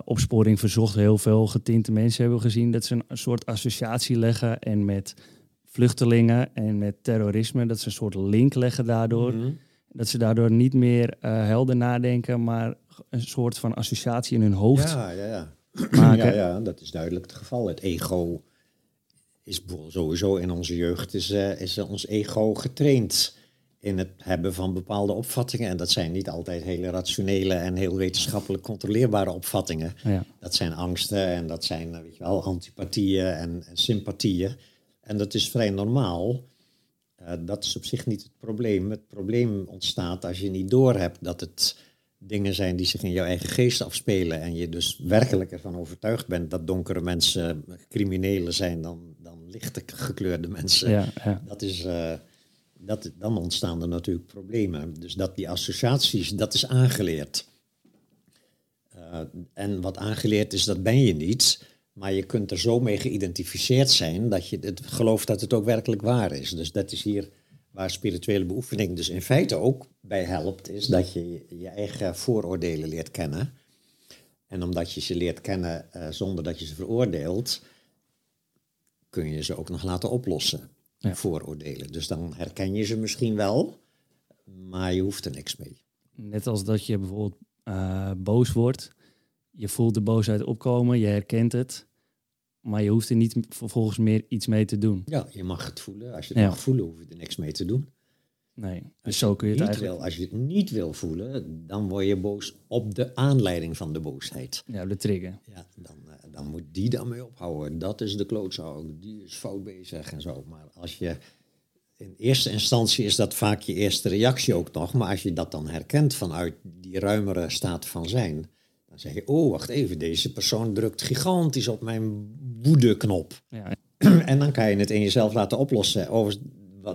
opsporing verzocht heel veel getinte mensen hebben gezien, dat ze een, soort associatie leggen en met vluchtelingen en met terrorisme, dat ze een soort link leggen daardoor. Mhm. Dat ze daardoor niet meer eh, helder nadenken, maar een soort van associatie in hun hoofd Ja, ja, ja. maken. Ja, ja, dat is duidelijk het geval. Het ego is sowieso in onze jeugd is, eh, is ons ego getraind in het hebben van bepaalde opvattingen. En dat zijn niet altijd hele rationele en heel wetenschappelijk controleerbare opvattingen. Ja. Dat zijn angsten en dat zijn eh, weet je wel, antipathieën en, en sympathieën. En dat is vrij normaal. Eh, dat is op zich niet het probleem. Het probleem ontstaat als je niet doorhebt dat het dingen zijn die zich in jouw eigen geest afspelen. En je dus werkelijk ervan overtuigd bent dat donkere mensen criminelen zijn dan, dan lichte gekleurde mensen. Ja, ja. Dat is, eh, dat, dan ontstaan er natuurlijk problemen. Dus dat die associaties, dat is aangeleerd. Eh, en wat aangeleerd is, dat ben je niet. Maar je kunt er zo mee geïdentificeerd zijn dat je het gelooft dat het ook werkelijk waar is. Dus dat is hier waar spirituele beoefening dus in feite ook bij helpt, is dat je je eigen vooroordelen leert kennen. En omdat je ze leert kennen eh, zonder dat je ze veroordeelt, kun je ze ook nog laten oplossen, Ja. vooroordelen. Dus dan herken je ze misschien wel, maar je hoeft er niks mee. Net als dat je bijvoorbeeld eh, boos wordt. Je voelt de boosheid opkomen, je herkent het. Maar je hoeft er niet vervolgens meer iets mee te doen. Ja, je mag het voelen. Als je het Ja. mag voelen, hoef je er niks mee te doen. Nee, dus Als zo kun je het eigenlijk... wil, als je het niet wil voelen, dan word je boos op de aanleiding van de boosheid. Ja, de trigger. Ja, dan, eh, dan moet die daarmee ophouden. Dat is de klootzak, die is fout bezig en zo. Maar als je, in eerste instantie is dat vaak je eerste reactie ook nog. Maar als je dat dan herkent vanuit die ruimere staat van zijn, dan zeg je, oh wacht even, deze persoon drukt gigantisch op mijn woedeknop. Ja, En dan kan je het in jezelf laten oplossen. Overigens,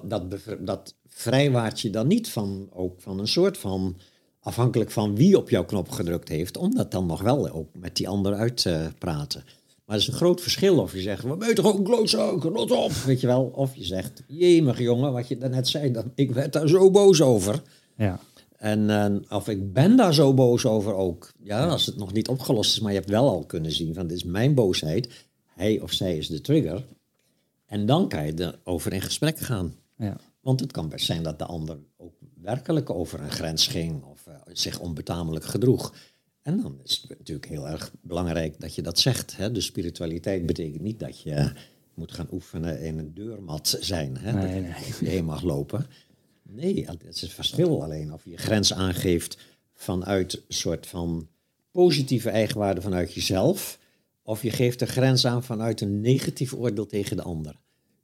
dat, dat vrijwaart je dan niet van, ook van een soort van, afhankelijk van wie op jouw knop gedrukt heeft, om dat dan nog wel ook met die ander uit te praten. Maar het is een groot verschil of je zegt, toch ook een klootzak, rot op, weet je wel. Of je zegt, jemig jongen, wat je daarnet zei, dan, ik werd daar zo boos over. ja. En eh, of ik ben daar zo boos over ook. Ja, als het nog niet opgelost is, maar je hebt wel al kunnen zien van dit is mijn boosheid. Hij of zij is de trigger. En dan kan je erover in gesprek gaan. ja. Want het kan best zijn dat de ander ook werkelijk over een grens ging of eh, zich onbetamelijk gedroeg. En dan is het natuurlijk heel erg belangrijk dat je dat zegt. Hè? Dus spiritualiteit betekent niet dat je moet gaan oefenen in een deurmat zijn. Hè? Nee, dat je nee. heen mag lopen. Nee, het is het verschil alleen of je grens aangeeft vanuit een soort van positieve eigenwaarde vanuit jezelf. Of je geeft een grens aan vanuit een negatief oordeel tegen de ander.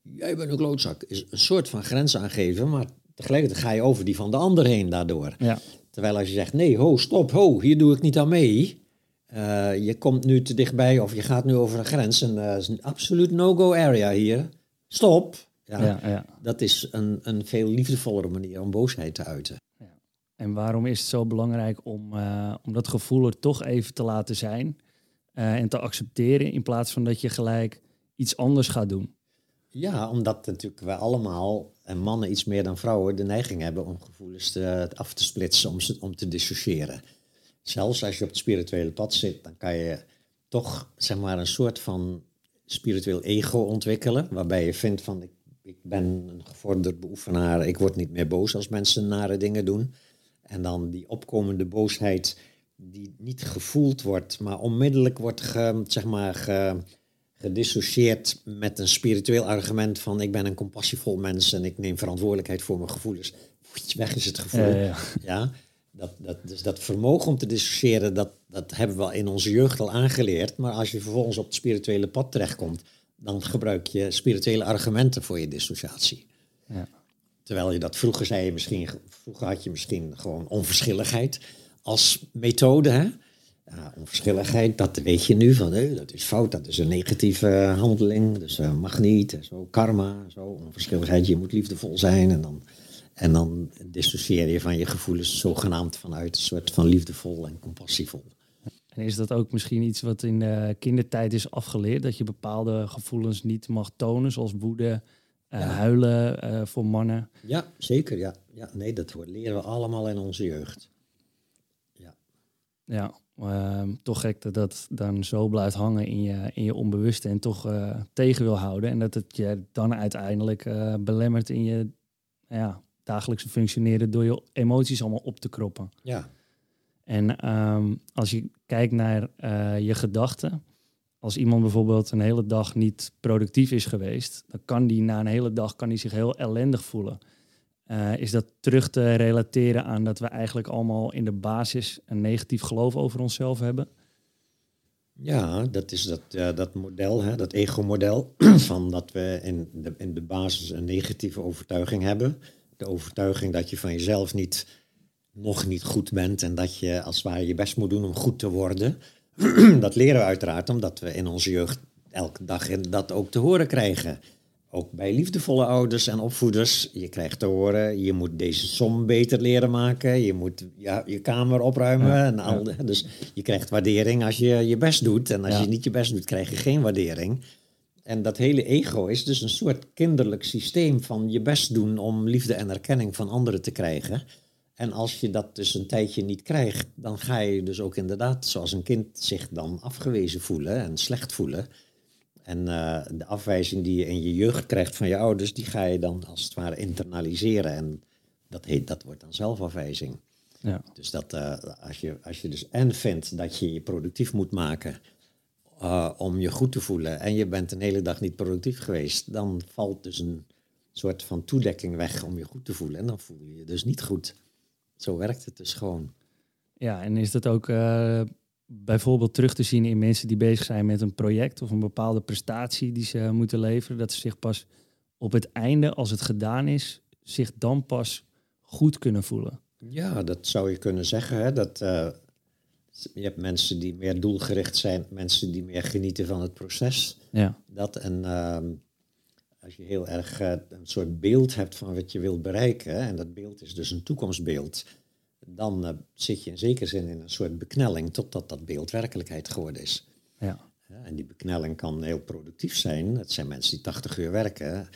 Jij bent een klootzak. Is een soort van grens aangeven, maar tegelijkertijd ga je over die van de ander heen daardoor. ja. Terwijl als je zegt, nee, ho, stop, ho, hier doe ik niet aan mee. Eh, je komt nu te dichtbij of je gaat nu over een grens. En dat is een absoluut no-go area hier. Stop. Ja, Ja. Dat is een, een veel liefdevollere manier om boosheid te uiten. En waarom is het zo belangrijk om, eh, om dat gevoel er toch even te laten zijn eh, en te accepteren in plaats van dat je gelijk iets anders gaat doen? Ja, omdat natuurlijk wij allemaal, en mannen iets meer dan vrouwen, de neiging hebben om gevoelens te, af te splitsen, om, ze, om te dissociëren. Zelfs als je op het spirituele pad zit, dan kan je toch zeg maar een soort van spiritueel ego ontwikkelen, waarbij je vindt van ik, ik ben een gevorderd beoefenaar, ik word niet meer boos als mensen nare dingen doen. En dan die opkomende boosheid die niet gevoeld wordt, maar onmiddellijk wordt ge, zeg maar, ge, gedissocieerd met een spiritueel argument van ik ben een compassievol mens en ik neem verantwoordelijkheid voor mijn gevoelens. Weg is het gevoel. Ja, ja, ja. Ja, dat, dat, dus dat vermogen om te dissociëren, dat, dat hebben we in onze jeugd al aangeleerd. Maar als je vervolgens op het spirituele pad terechtkomt, dan gebruik je spirituele argumenten voor je dissociatie. Ja. Terwijl je dat vroeger zei, je misschien, vroeger had je misschien gewoon onverschilligheid als methode. Hè? Onverschilligheid, dat weet je nu van, hé, dat is fout, dat is een negatieve handeling, dus uh, mag niet, zo karma, zo onverschilligheid, je moet liefdevol zijn en dan, en dan dissocieer je van je gevoelens zogenaamd vanuit een soort van liefdevol en compassievol. En is dat ook misschien iets wat in de kindertijd is afgeleerd, dat je bepaalde gevoelens niet mag tonen, zoals woede, uh, huilen uh, voor mannen? Ja, zeker, ja. ja. Nee, dat leren we allemaal in onze jeugd. Ja. Ja, uh, toch gek dat dat dan zo blijft hangen in je, in je onbewuste en toch uh, tegen wil houden. En dat het je dan uiteindelijk uh, belemmert in je ja, dagelijkse functioneren door je emoties allemaal op te kroppen. Ja. En um, als je kijkt naar uh, je gedachten, als iemand bijvoorbeeld een hele dag niet productief is geweest, dan kan die na een hele dag kan die zich heel ellendig voelen. Uh, is dat terug te relateren aan dat we eigenlijk allemaal in de basis een negatief geloof over onszelf hebben? Ja, dat is dat, dat model, hè, dat ego-model, van dat we in de, in de basis een negatieve overtuiging hebben. De overtuiging dat je van jezelf niet, nog niet goed bent en dat je als het ware je best moet doen om goed te worden. dat leren we uiteraard omdat we in onze jeugd elke dag dat ook te horen krijgen ook bij liefdevolle ouders en opvoeders, je krijgt te horen, je moet deze som beter leren maken, je moet ja, je kamer opruimen. en al, Dus je krijgt waardering als je je best doet. En als je niet je best doet, krijg je geen waardering. En dat hele ego is dus een soort kinderlijk systeem van je best doen om liefde en erkenning van anderen te krijgen. En als je dat dus een tijdje niet krijgt, dan ga je dus ook inderdaad, zoals een kind, zich dan afgewezen voelen en slecht voelen. En uh, de afwijzing die je in je jeugd krijgt van je ouders, die ga je dan als het ware internaliseren. En dat, heet, dat wordt dan zelfafwijzing. Ja. Dus dat uh, als, je, als je dus en vindt dat je je productief moet maken uh, om je goed te voelen en je bent een hele dag niet productief geweest, dan valt dus een soort van toedekking weg om je goed te voelen. En dan voel je je dus niet goed. Zo werkt het dus gewoon. Ja, en is dat ook bijvoorbeeld terug te zien in mensen die bezig zijn met een project of een bepaalde prestatie die ze moeten leveren, dat ze zich pas op het einde, als het gedaan is, zich dan pas goed kunnen voelen. Ja, dat zou je kunnen zeggen. Hè? Dat, uh, je hebt mensen die meer doelgericht zijn, mensen die meer genieten van het proces. Ja. Dat en uh, als je heel erg uh, een soort beeld hebt van wat je wilt bereiken, en dat beeld is dus een toekomstbeeld, dan uh, zit je in zekere zin in een soort beknelling totdat dat beeld werkelijkheid geworden is. Ja. en die beknelling kan heel productief zijn. Het zijn mensen die 80 uur werken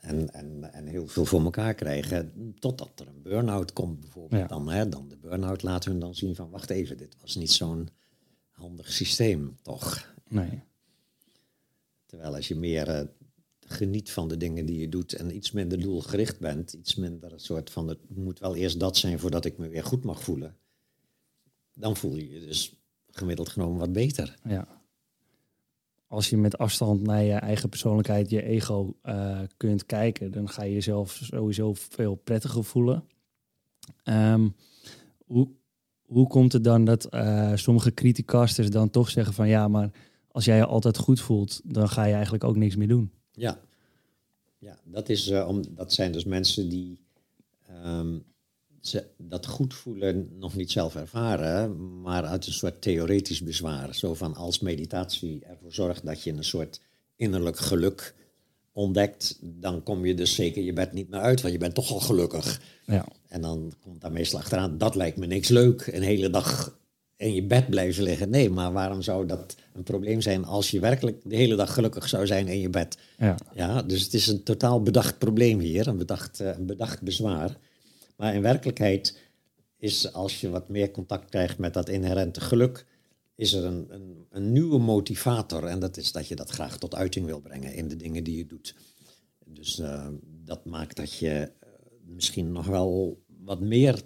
en, en, en heel veel voor elkaar krijgen, totdat er een burn-out komt bijvoorbeeld. Ja. Dan, hè, dan de burn-out laat hun dan zien van wacht even, dit was niet zo'n handig systeem, toch? Nee. Terwijl als je meer uh, geniet van de dingen die je doet en iets minder doelgericht bent, iets minder een soort van het moet wel eerst dat zijn voordat ik me weer goed mag voelen, dan voel je je dus gemiddeld genomen wat beter. Ja. Als je met afstand naar je eigen persoonlijkheid, je ego uh, kunt kijken, dan ga je jezelf sowieso veel prettiger voelen. Um, hoe, hoe komt het dan dat uh, sommige criticasters dan toch zeggen van ja, maar als jij je altijd goed voelt, dan ga je eigenlijk ook niks meer doen? Ja, ja dat, is, uh, om, dat zijn dus mensen die um, ze dat goed voelen nog niet zelf ervaren, maar uit een soort theoretisch bezwaar. Zo van als meditatie ervoor zorgt dat je een soort innerlijk geluk ontdekt, dan kom je dus zeker je bed niet meer uit, want je bent toch al gelukkig. Ja. En dan komt daar meestal achteraan, dat lijkt me niks leuk, een hele dag in je bed blijven liggen. Nee, maar waarom zou dat een probleem zijn als je werkelijk de hele dag gelukkig zou zijn in je bed? Ja, ja dus het is een totaal bedacht probleem hier, een bedacht, eh, een bedacht bezwaar. Maar in werkelijkheid is als je wat meer contact krijgt met dat inherente geluk, is er een, een, een nieuwe motivator. En dat is dat je dat graag tot uiting wil brengen in de dingen die je doet. Dus uh, dat maakt dat je uh, misschien nog wel wat meer,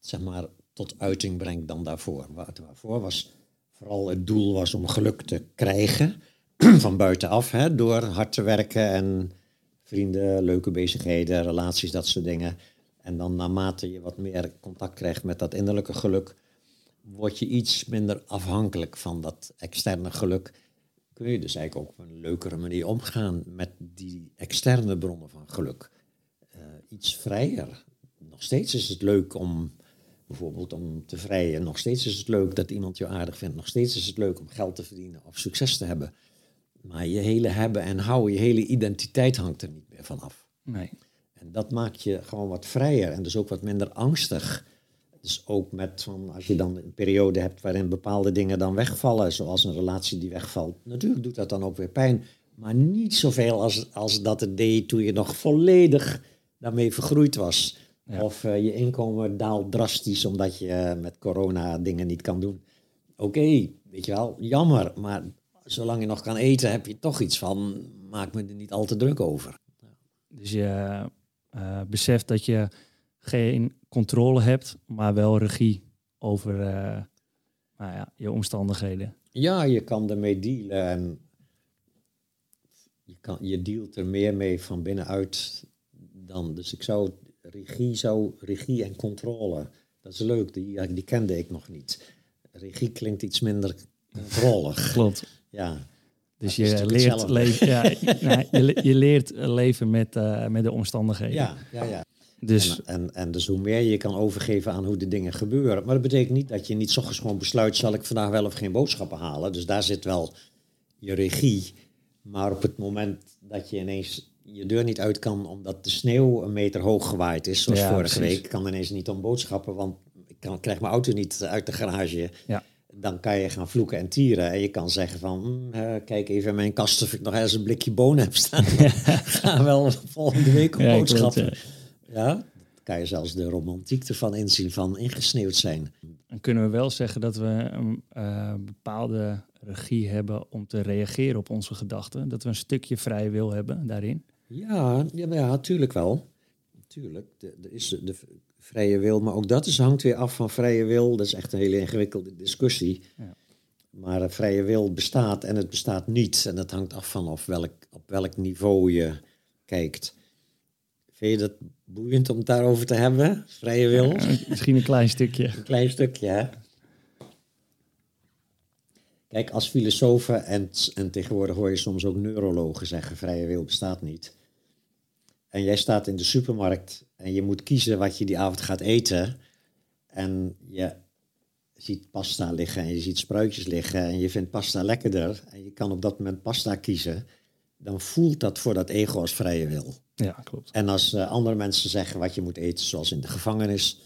zeg maar, tot uiting brengt dan daarvoor. Waarvoor was vooral het doel was om geluk te krijgen van buitenaf, hè, door hard te werken en vrienden, leuke bezigheden, relaties, dat soort dingen. En dan naarmate je wat meer contact krijgt met dat innerlijke geluk, word je iets minder afhankelijk van dat externe geluk. Kun je dus eigenlijk ook op een leukere manier omgaan met die externe bronnen van geluk. Uh, iets vrijer. Nog steeds is het leuk om bijvoorbeeld om te vrijen. Nog steeds is het leuk dat iemand je aardig vindt. Nog steeds is het leuk om geld te verdienen of succes te hebben. Maar je hele hebben en houden, je hele identiteit hangt er niet meer van af. Nee. En dat maakt je gewoon wat vrijer en dus ook wat minder angstig. Dus ook met van als je dan een periode hebt waarin bepaalde dingen dan wegvallen, zoals een relatie die wegvalt. Natuurlijk doet dat dan ook weer pijn, maar niet zoveel als, als dat het deed toen je nog volledig daarmee vergroeid was. Ja. Of eh, je inkomen daalt drastisch omdat je eh, met corona dingen niet kan doen. Oké, weet je wel, jammer, maar zolang je nog kan eten heb je toch iets van, maak me er niet al te druk over. Dus je eh, beseft dat je geen controle hebt, maar wel regie over nou ja, je omstandigheden. Ja, je kan ermee dealen en je, kan, je dealt er meer mee van binnenuit dan. Dus ik zou regie, zou, regie en controle, dat is leuk, die, die kende ik nog niet. Regie klinkt iets minder controlig. Klopt. Ja, Dus je leert, leven, ja, je, je leert leven met, eh, met de omstandigheden. ja, ja. ja. Dus En, en, en dus hoe meer je kan overgeven aan hoe de dingen gebeuren. Maar dat betekent niet dat je niet 's ochtends gewoon besluit... zal ik vandaag wel of geen boodschappen halen. Dus daar zit wel je regie. Maar op het moment dat je ineens je deur niet uit kan... omdat de sneeuw een meter hoog gewaaid is, zoals Ja, vorige precies. week... ik kan ineens niet om boodschappen, want ik kan, krijg mijn auto niet uit de garage... ja, Dan kan je gaan vloeken en tieren. En je kan zeggen van, hm, eh, kijk even in mijn kast of ik nog ergens een blikje bonen heb staan. Ga wel volgende week op Ja, boodschappen. ja. Kan je zelfs de romantiek ervan inzien van ingesneeuwd zijn. dan kunnen we wel zeggen dat we een eh, bepaalde regie hebben om te reageren op onze gedachten. Dat we een stukje vrije wil hebben daarin. Ja, ja, ja natuurlijk wel. Tuurlijk, er is de vrije wil, maar ook dat is, hangt weer af van vrije wil. Dat is echt een hele ingewikkelde discussie. Ja. Maar een vrije wil bestaat en het bestaat niet. En dat hangt af van of welk, op welk niveau je kijkt. Vind je dat boeiend om het daarover te hebben? Vrije wil? Eh, misschien een klein stukje. Een klein stukje, hè? Kijk, als filosofen en, en tegenwoordig hoor je soms ook neurologen zeggen: vrije wil bestaat niet. En jij staat in de supermarkt en je moet kiezen wat je die avond gaat eten. En je ziet pasta liggen en je ziet spruitjes liggen en je vindt pasta lekkerder. En je kan op dat moment pasta kiezen. Dan voelt dat voor dat ego als vrije wil. Ja, klopt. En als eh, andere mensen zeggen wat je moet eten, zoals in de gevangenis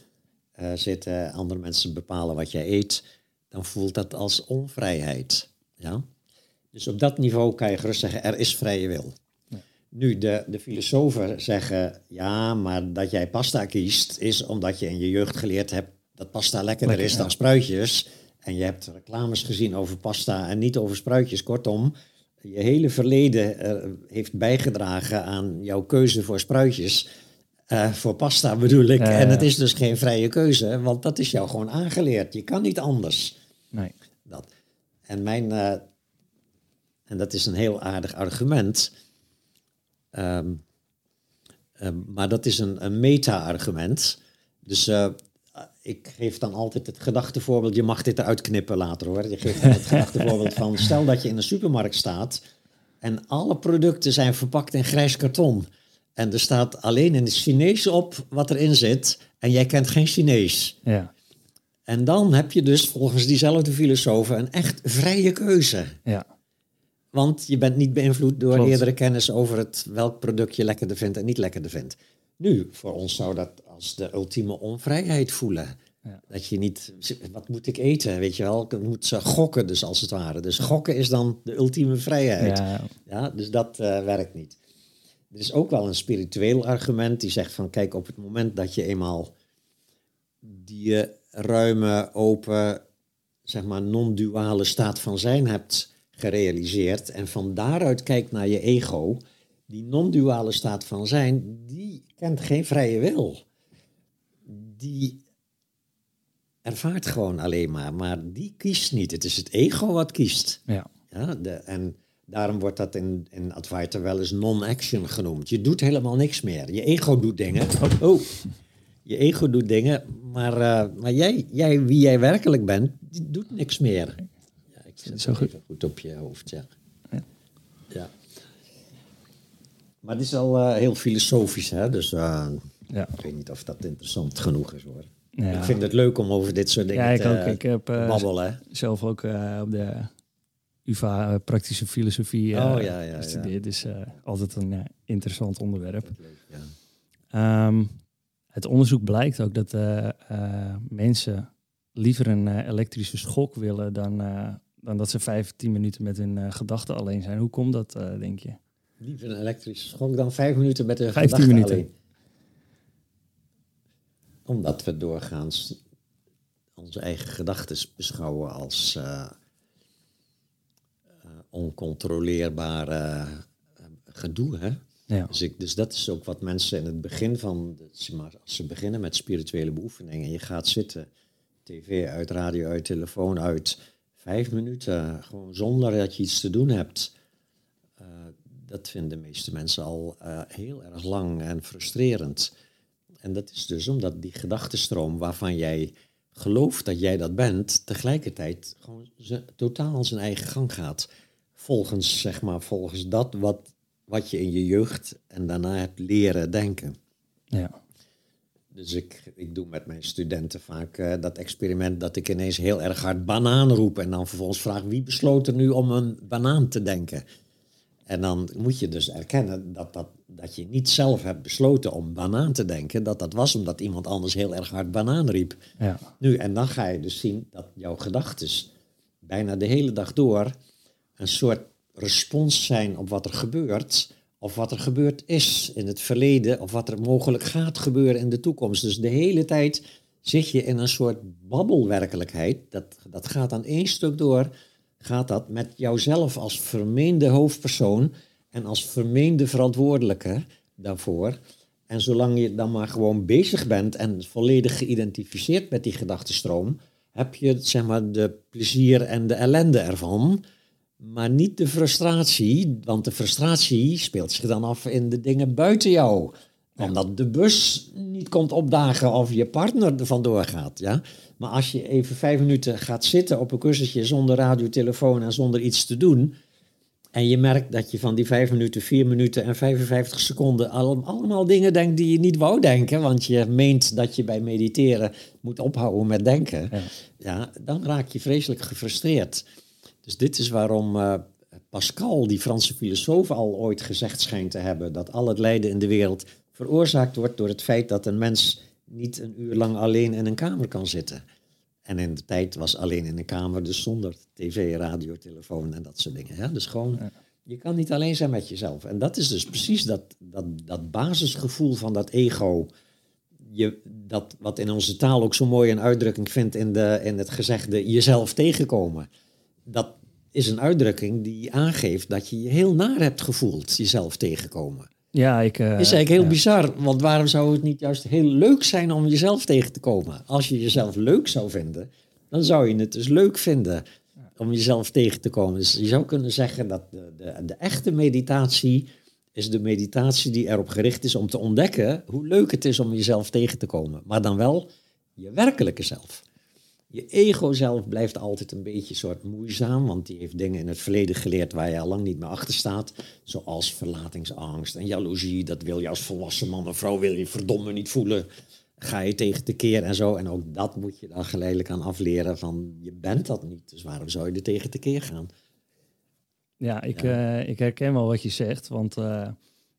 eh, zitten, andere mensen bepalen wat jij eet, dan voelt dat als onvrijheid. Ja? Dus op dat niveau kan je gerust zeggen, er is vrije wil. Nu, de, de filosofen zeggen, ja, maar dat jij pasta kiest, is omdat je in je jeugd geleerd hebt dat pasta lekkerder Lekker, is dan ja. spruitjes. En je hebt reclames gezien over pasta en niet over spruitjes. Kortom, je hele verleden eh, heeft bijgedragen aan jouw keuze voor spruitjes. Eh, voor pasta bedoel ik. En het is dus geen vrije keuze, want dat is jou gewoon aangeleerd. Je kan niet anders. Nee. Dat. En mijn, eh, en dat is een heel aardig argument. Ehm, ehm, maar dat is een, een meta-argument. Dus eh, ik geef dan altijd het gedachtevoorbeeld. Je mag dit eruit knippen later hoor. Je geeft dan het gedachtevoorbeeld van. Stel dat je in een supermarkt staat. En alle producten zijn verpakt in grijs karton. En er staat alleen in het Chinees op wat erin zit. En jij kent geen Chinees. Ja. En dan heb je dus volgens diezelfde filosofen een echt vrije keuze. Ja. Want je bent niet beïnvloed door Klopt. eerdere kennis over het, welk product je lekkerder vindt en niet lekkerder vindt. Nu, voor ons zou dat als de ultieme onvrijheid voelen. Ja. Dat je niet, wat moet ik eten, weet je wel? Ik moet ze gokken dus als het ware. Dus gokken is dan de ultieme vrijheid. Ja. Ja, dus dat eh, werkt niet. Er is ook wel een spiritueel argument die zegt van kijk, op het moment dat je eenmaal die eh, ruime, open, zeg maar non-duale staat van zijn hebt gerealiseerd en van daaruit kijkt naar je ego, die non-duale staat van zijn, die kent geen vrije wil. Die ervaart gewoon alleen maar, maar die kiest niet. Het is het ego wat kiest. Ja. Ja, de, en daarom wordt dat in, in Advaita wel eens non-action genoemd. Je doet helemaal niks meer. Je ego doet dingen. Oh, je ego doet dingen, maar, eh, maar jij, jij, wie jij werkelijk bent, die doet niks meer. Ja, ik zet Zo het goed. op je hoofd, ja. Ja. ja. Maar het is al eh, heel filosofisch, hè? dus eh, Ja. ik weet niet of dat interessant genoeg is hoor. Ja. Ik vind het leuk om over dit soort dingen Ja, ik te, ook. Ik heb babbelen. zelf ook op de UvA praktische filosofie Oh, ja, ja, gestudeerd. Dus altijd een interessant onderwerp. Ja. Ehm, het onderzoek blijkt ook dat eh, eh, mensen liever een eh, elektrische schok willen dan, dan dat ze 15 minuten met hun gedachten alleen zijn. Hoe komt dat, denk je? Liever een elektrische schok dan vijf minuten met een 15 gedachte minuten. alleen. Omdat we doorgaans onze eigen gedachten beschouwen als oncontroleerbaar eh, gedoe. Hè? Ja. Dus, ik, dus dat is ook wat mensen in het begin van, maar, als ze beginnen met spirituele beoefeningen, en je gaat zitten, tv uit, radio uit, telefoon uit, vijf minuten, gewoon zonder dat je iets te doen hebt. Eh, dat vinden de meeste mensen al eh, heel erg lang en frustrerend. En dat is dus omdat die gedachtenstroom waarvan jij gelooft dat jij dat bent, tegelijkertijd gewoon totaal zijn eigen gang gaat. Volgens, zeg maar, volgens dat wat, wat je in je jeugd en daarna hebt leren denken. Ja. Dus ik, ik doe met mijn studenten vaak eh, dat experiment dat ik ineens heel erg hard banaan roep. En dan vervolgens vraag wie besloot er nu om een banaan te denken. En dan moet je dus erkennen dat, dat, dat je niet zelf hebt besloten om banaan te denken. Dat dat was omdat iemand anders heel erg hard banaan riep. Ja. Nu, en dan ga je dus zien dat jouw gedachten bijna de hele dag door een soort respons zijn op wat er gebeurt. Of wat er gebeurd is in het verleden, of wat er mogelijk gaat gebeuren in de toekomst. Dus de hele tijd zit je in een soort babbelwerkelijkheid. Dat, dat gaat aan één stuk door, gaat dat met jouzelf als vermeende hoofdpersoon en als vermeende verantwoordelijke daarvoor. En zolang je dan maar gewoon bezig bent en volledig geïdentificeerd met die gedachtenstroom, heb je zeg maar, de plezier en de ellende ervan, maar niet de frustratie. Want de frustratie speelt zich dan af in de dingen buiten jou. Omdat de bus niet komt opdagen of je partner er vandoor gaat. Ja? Maar als je even vijf minuten gaat zitten op een kussentje zonder radio, telefoon en zonder iets te doen. En je merkt dat je van die vijf minuten, vier minuten en 55 seconden al- allemaal dingen denkt die je niet wou denken. Want je meent dat je bij mediteren moet ophouden met denken. Ja. Ja, dan raak je vreselijk gefrustreerd. Dus dit is waarom eh, Pascal, die Franse filosoof, al ooit gezegd schijnt te hebben dat al het lijden in de wereld veroorzaakt wordt door het feit dat een mens niet een uur lang alleen in een kamer kan zitten. En in de tijd was alleen in een kamer, dus zonder tv, radio, telefoon en dat soort dingen. Ja? Dus gewoon, je kan niet alleen zijn met jezelf. En dat is dus precies dat, dat, dat basisgevoel van dat ego. Je, dat, wat in onze taal ook zo mooi een uitdrukking vindt in, de, in het gezegde jezelf tegenkomen. Dat is een uitdrukking die aangeeft dat je je heel naar hebt gevoeld, jezelf tegenkomen. Ja, ik... eh, is eigenlijk heel ja. bizar, want waarom zou het niet juist heel leuk zijn om jezelf tegen te komen? Als je jezelf leuk zou vinden, dan zou je het dus leuk vinden om jezelf tegen te komen. Dus je zou kunnen zeggen dat de, de, de echte meditatie is de meditatie die erop gericht is om te ontdekken hoe leuk het is om jezelf tegen te komen. Maar dan wel je werkelijke zelf. Je ego zelf blijft altijd een beetje soort moeizaam, want die heeft dingen in het verleden geleerd waar je al lang niet meer achter staat. Zoals verlatingsangst en jaloezie. Dat wil je als volwassen man of vrouw wil je verdomme niet voelen. Ga je tegen te keer en zo. En ook dat moet je dan geleidelijk aan afleren van je bent dat niet. Dus waarom zou je er tegen te keer gaan? Ja, ik, eh, ik herken wel wat je zegt. Want eh,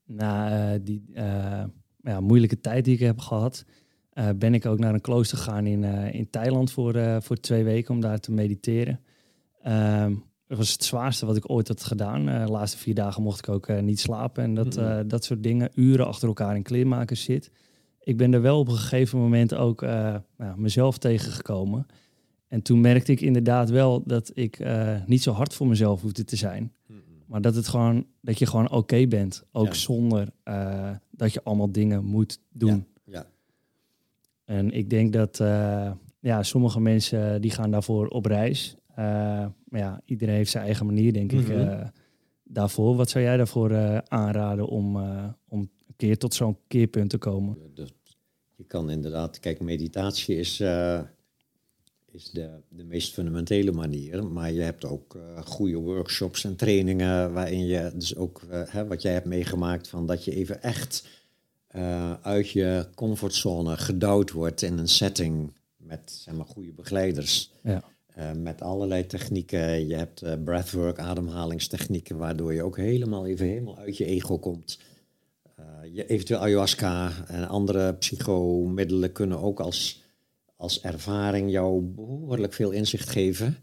na eh, die ja, moeilijke tijd die ik heb gehad, eh, ben ik ook naar een klooster gegaan in, eh, in Thailand voor, eh, voor twee weken om daar te mediteren. Ehm, dat was het zwaarste wat ik ooit had gedaan. De laatste vier dagen mocht ik ook niet slapen en dat, dat soort dingen. Uren achter elkaar in kleermakers zit. Ik ben er wel op een gegeven moment ook nou, mezelf tegengekomen. En toen merkte ik inderdaad wel dat ik niet zo hard voor mezelf hoefde te zijn. Maar dat, het gewoon, dat je gewoon oké bent. Ook Ja. zonder dat je allemaal dingen moet doen. En ik denk dat eh, ja, sommige mensen die gaan daarvoor op reis. Eh, maar ja, iedereen heeft zijn eigen manier, denk ik, Mhm. eh, daarvoor. Wat zou jij daarvoor eh, aanraden om, eh, om een keer tot zo'n keerpunt te komen? je kan inderdaad, kijk, meditatie is, eh, is de, de meest fundamentele manier. Maar je hebt ook eh, goede workshops en trainingen waarin je dus ook, eh, hè, wat jij hebt meegemaakt, van dat je even echt uh, uit je comfortzone gedouwd wordt in een setting met zeg maar, goede begeleiders. Ja. Uh, met allerlei technieken. Je hebt uh, breathwork, ademhalingstechnieken, waardoor je ook helemaal even helemaal uit je ego komt. je, eventueel ayahuasca en andere psychomiddelen kunnen ook als, als ervaring jou behoorlijk veel inzicht geven.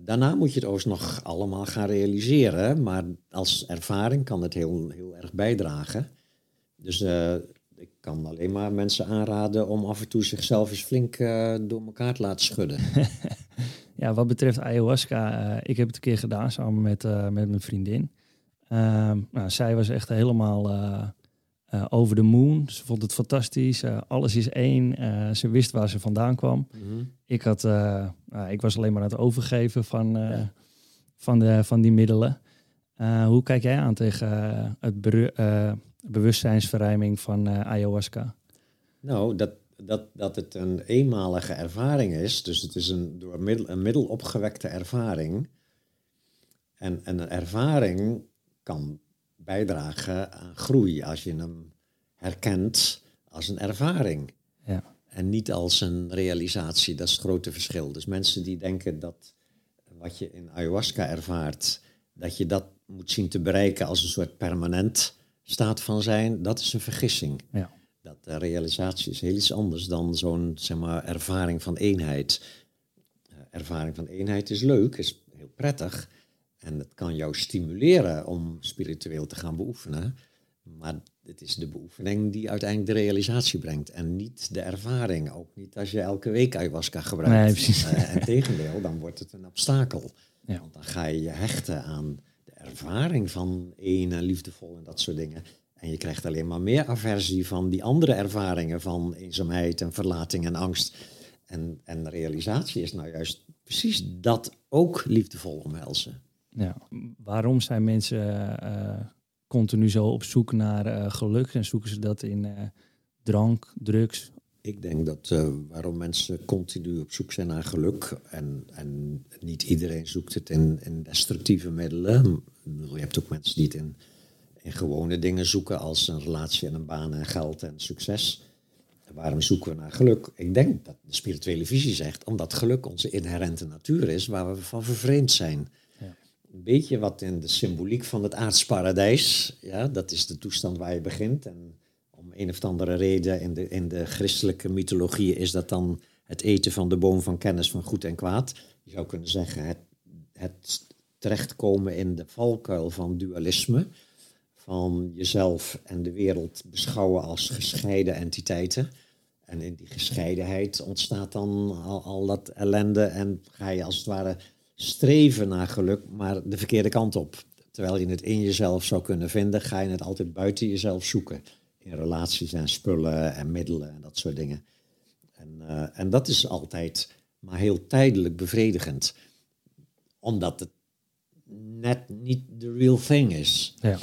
daarna moet je het ook nog allemaal gaan realiseren, maar als ervaring kan het heel, heel erg bijdragen. Dus uh, ik kan alleen maar mensen aanraden om af en toe zichzelf eens flink uh, door elkaar te laten schudden. ja, wat betreft ayahuasca, uh, ik heb het een keer gedaan samen met, met mijn vriendin. Ehm, nou, zij was echt helemaal over de moon. Ze vond het fantastisch. alles is één. ze wist waar ze vandaan kwam. Mhm. Ik, had, nou, ik was alleen maar aan het overgeven van, van, de, van die middelen. hoe kijk jij aan tegen het bewustzijnsverruiming van uh, ayahuasca? Nou, dat, dat, dat het een eenmalige ervaring is. Dus het is een door middel, een middel opgewekte ervaring. En, en een ervaring kan bijdragen aan groei als je hem herkent als een ervaring. Ja. En niet als een realisatie. Dat is het grote verschil. Dus mensen die denken dat wat je in ayahuasca ervaart, dat je dat moet zien te bereiken als een soort permanent staat van zijn, dat is een vergissing. Ja. Dat de realisatie is heel iets anders dan zo'n zeg maar, ervaring van eenheid. Uh, ervaring van eenheid is leuk, is heel prettig. En het kan jou stimuleren om spiritueel te gaan beoefenen. Maar het is de beoefening die uiteindelijk de realisatie brengt. En niet de ervaring. Ook niet als je elke week ayahuasca gebruikt. Nee, precies. Uh, en tegendeel, dan wordt het een obstakel. Ja. Want dan ga je je hechten aan ervaring van één en liefdevol en dat soort dingen. En je krijgt alleen maar meer aversie van die andere ervaringen van eenzaamheid en verlating en angst. En, en realisatie is nou juist precies dat ook liefdevol omhelzen. Ja, waarom zijn mensen uh, continu zo op zoek naar uh, geluk en zoeken ze dat in uh, drank, drugs, ik denk dat uh, waarom mensen continu op zoek zijn naar geluk. En, en niet iedereen zoekt het in, in destructieve middelen. Je hebt ook mensen die het in, in gewone dingen zoeken, als een relatie en een baan en geld en succes. En waarom zoeken we naar geluk? Ik denk dat de spirituele visie zegt, omdat geluk onze inherente natuur is, waar we van vervreemd zijn. Ja. Een beetje wat in de symboliek van het aardsparadijs, ja, dat is de toestand waar je begint. En om een of andere reden in de, in de christelijke mythologie is dat dan het eten van de boom van kennis van goed en kwaad. Je zou kunnen zeggen het, het terechtkomen in de valkuil van dualisme. Van jezelf en de wereld beschouwen als gescheiden entiteiten. En in die gescheidenheid ontstaat dan al, al dat ellende en ga je als het ware streven naar geluk, maar de verkeerde kant op. Terwijl je het in jezelf zou kunnen vinden, ga je het altijd buiten jezelf zoeken in relaties en spullen en middelen en dat soort dingen. En, uh, en dat is altijd maar heel tijdelijk bevredigend, omdat het net niet de real thing is. Ja.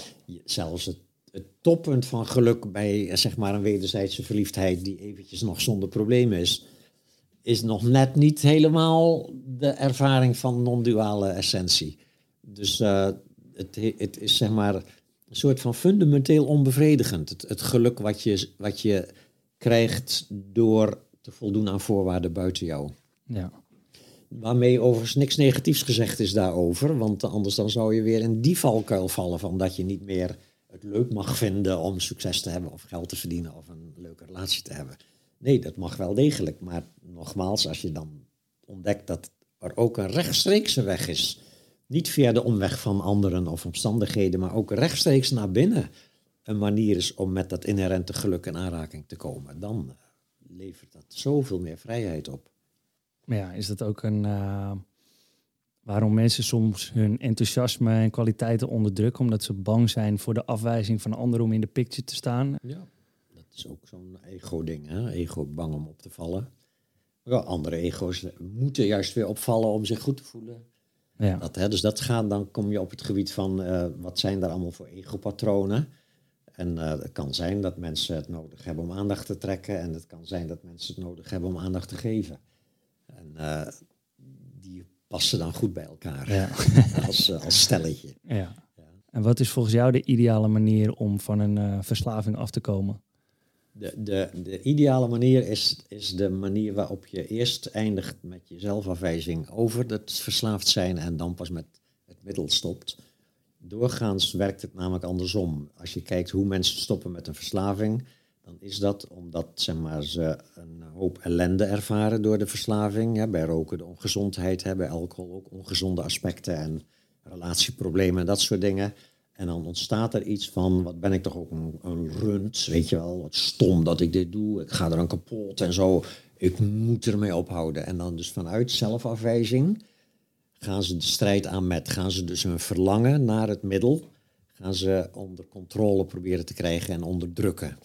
Zelfs het, het toppunt van geluk bij zeg maar een wederzijdse verliefdheid die eventjes nog zonder problemen is, is nog net niet helemaal de ervaring van non-duale essentie. Dus uh, het, het is zeg maar een soort van fundamenteel onbevredigend. Het, het geluk wat je, wat je krijgt door te voldoen aan voorwaarden buiten jou. Ja. Waarmee overigens niks negatiefs gezegd is daarover, want anders dan zou je weer in die valkuil vallen van dat je niet meer het leuk mag vinden om succes te hebben of geld te verdienen of een leuke relatie te hebben. Nee, dat mag wel degelijk, maar nogmaals, als je dan ontdekt dat er ook een rechtstreekse weg is niet via de omweg van anderen of omstandigheden, maar ook rechtstreeks naar binnen een manier is om met dat inherente geluk in aanraking te komen, dan eh, levert dat zoveel meer vrijheid op. Maar ja, is dat ook een. Uh, waarom mensen soms hun enthousiasme en kwaliteiten onderdrukken, omdat ze bang zijn voor de afwijzing van anderen om in de picture te staan? Ja, dat is ook zo'n ego-ding. Hè? Ego bang om op te vallen. Maar andere ego's moeten juist weer opvallen om zich goed te voelen. Ja. Dat, hè, dus dat gaat, dan kom je op het gebied van uh, wat zijn er allemaal voor egopatronen. En uh, het kan zijn dat mensen het nodig hebben om aandacht te trekken. En het kan zijn dat mensen het nodig hebben om aandacht te geven. En uh, die passen dan goed bij elkaar ja. als, als stelletje. Ja. En wat is volgens jou de ideale manier om van een verslaving af te komen? De, de, de ideale manier is, is de manier waarop je eerst eindigt met je zelfafwijzing over het verslaafd zijn en dan pas met het middel stopt. Doorgaans werkt het namelijk andersom. Als je kijkt hoe mensen stoppen met een verslaving, dan is dat omdat zeg maar, ze een hoop ellende ervaren door de verslaving. Hè, bij roken de ongezondheid, bij alcohol ook ongezonde aspecten en relatieproblemen en dat soort dingen. En dan ontstaat er iets van, wat ben ik toch ook een, een rund, weet je wel, wat stom dat ik dit doe, ik ga er aan kapot en zo, ik moet ermee ophouden. En dan dus vanuit zelfafwijzing gaan ze de strijd aan met, gaan ze dus hun verlangen naar het middel, gaan ze onder controle proberen te krijgen en onderdrukken.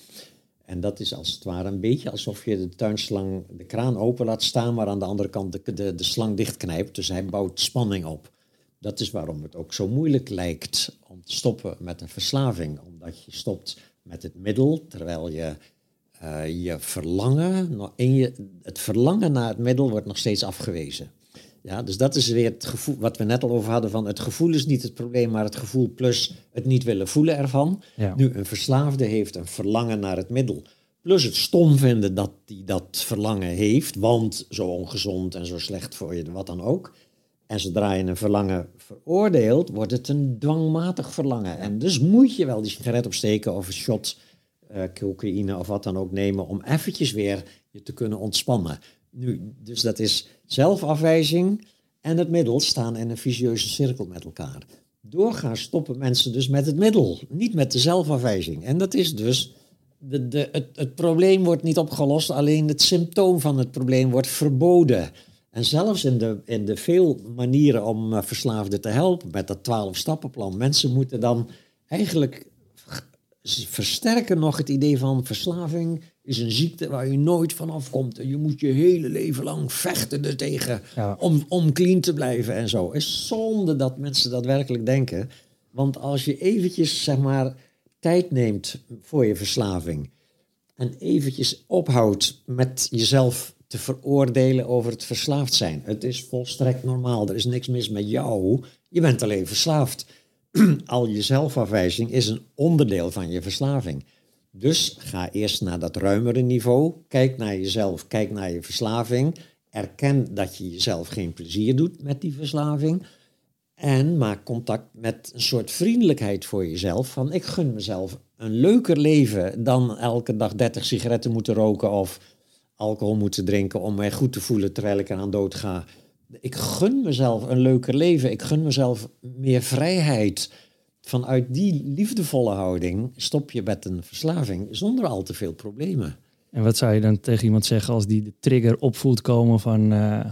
En dat is als het ware een beetje alsof je de tuinslang de kraan open laat staan, maar aan de andere kant de, de, de slang dichtknijpt. Dus hij bouwt spanning op. Dat is waarom het ook zo moeilijk lijkt om te stoppen met een verslaving. Omdat je stopt met het middel, terwijl je uh, je verlangen, in je, het verlangen naar het middel wordt nog steeds afgewezen. Ja, dus dat is weer het gevoel, wat we net al over hadden van het gevoel is niet het probleem, maar het gevoel plus het niet willen voelen ervan. Nu, een verslaafde heeft een verlangen naar het middel. Plus het stom vinden dat hij dat verlangen heeft, want zo ongezond en zo slecht voor je, wat dan ook. En zodra je een verlangen veroordeelt, wordt het een dwangmatig verlangen. En dus moet je wel die sigaret opsteken of een shot uh, cocaïne of wat dan ook nemen om eventjes weer je te kunnen ontspannen. Nu, dus dat is zelfafwijzing en het middel staan in een vicieuze cirkel met elkaar. Doorgaans stoppen mensen dus met het middel, niet met de zelfafwijzing. En dat is dus, de, de, het probleem wordt niet opgelost, alleen het symptoom van het probleem wordt verboden. En zelfs in de, in de veel manieren om uh, verslaafden te helpen met dat 12-stappenplan. Mensen moeten dan eigenlijk versterken nog het idee van verslaving is een ziekte waar je nooit vanaf komt. En je moet je hele leven lang vechten ertegen om, om clean te blijven en zo. Het is zonde dat mensen dat werkelijk denken. Want als je eventjes, zeg maar, tijd neemt voor je verslaving... en eventjes ophoudt met jezelf te veroordelen over het verslaafd zijn. Het is volstrekt normaal. Er is niks mis met jou. Je bent alleen verslaafd. Al je zelfafwijzing is een onderdeel van je verslaving. Dus ga eerst naar dat ruimere niveau. Kijk naar jezelf, kijk naar je verslaving. Erken dat je jezelf geen plezier doet met die verslaving. En maak contact met een soort vriendelijkheid voor jezelf. Van ik gun mezelf een leuker leven dan elke dag 30 sigaretten moeten roken of alcohol moeten drinken om mij goed te voelen terwijl ik eraan dood ga. Ik gun mezelf een leuker leven. Ik gun mezelf meer vrijheid. Vanuit die liefdevolle houding stop je met een verslaving zonder al te veel problemen. En wat zou je dan tegen iemand zeggen als die de trigger opvoelt komen van... Uh,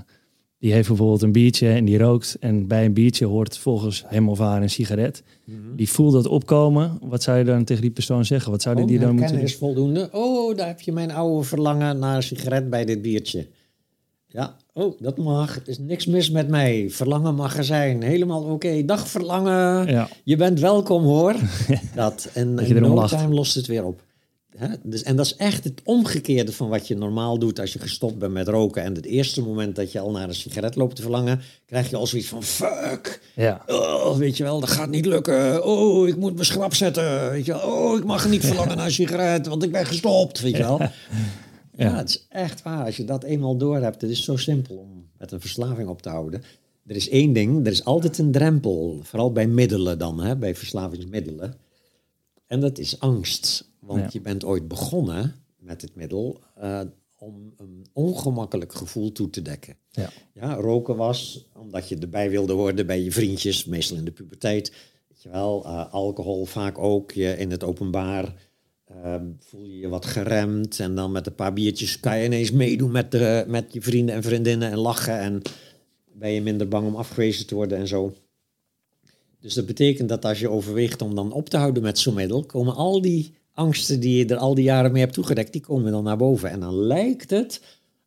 die heeft bijvoorbeeld een biertje en die rookt. En bij een biertje hoort volgens hem of haar een sigaret. Mhm. Die voelt dat opkomen. Wat zou je dan tegen die persoon zeggen? Wat zou oh, die dan moeten doen? is voldoende. Oh, daar heb je mijn oude verlangen naar een sigaret bij dit biertje. Ja, oh, dat mag. Er is niks mis met mij. Verlangen mag er zijn. Helemaal oké. Dag verlangen. Ja. Je bent welkom hoor. dat. En in no time lost het weer op. Dus, en dat is echt het omgekeerde van wat je normaal doet als je gestopt bent met roken. En het eerste moment dat je al naar een sigaret loopt te verlangen, krijg je al zoiets van fuck. Ja. Oh, weet je wel, dat gaat niet lukken. Oh, ik moet mijn schrap zetten. Weet je wel. Oh, ik mag niet verlangen naar een sigaret, want ik ben gestopt. Weet je wel. Ja. ja, het is echt waar. Als je dat eenmaal door hebt, het is zo simpel om met een verslaving op te houden. Er is één ding, er is altijd een drempel. Vooral bij middelen dan, hè, bij verslavingsmiddelen. En dat is angst. Want je bent ooit begonnen met het middel uh, om een ongemakkelijk gevoel toe te dekken. Ja. ja, roken was omdat je erbij wilde worden bij je vriendjes, meestal in de puberteit. Weet je wel, uh, alcohol vaak ook, je in het openbaar. Uh, voel je je wat geremd en dan met een paar biertjes kan je ineens meedoen met, de, met je vrienden en vriendinnen en lachen en ben je minder bang om afgewezen te worden en zo. Dus dat betekent dat als je overweegt om dan op te houden met zo'n middel, komen al die angsten die je er al die jaren mee hebt toegedekt, die komen dan naar boven. En dan lijkt het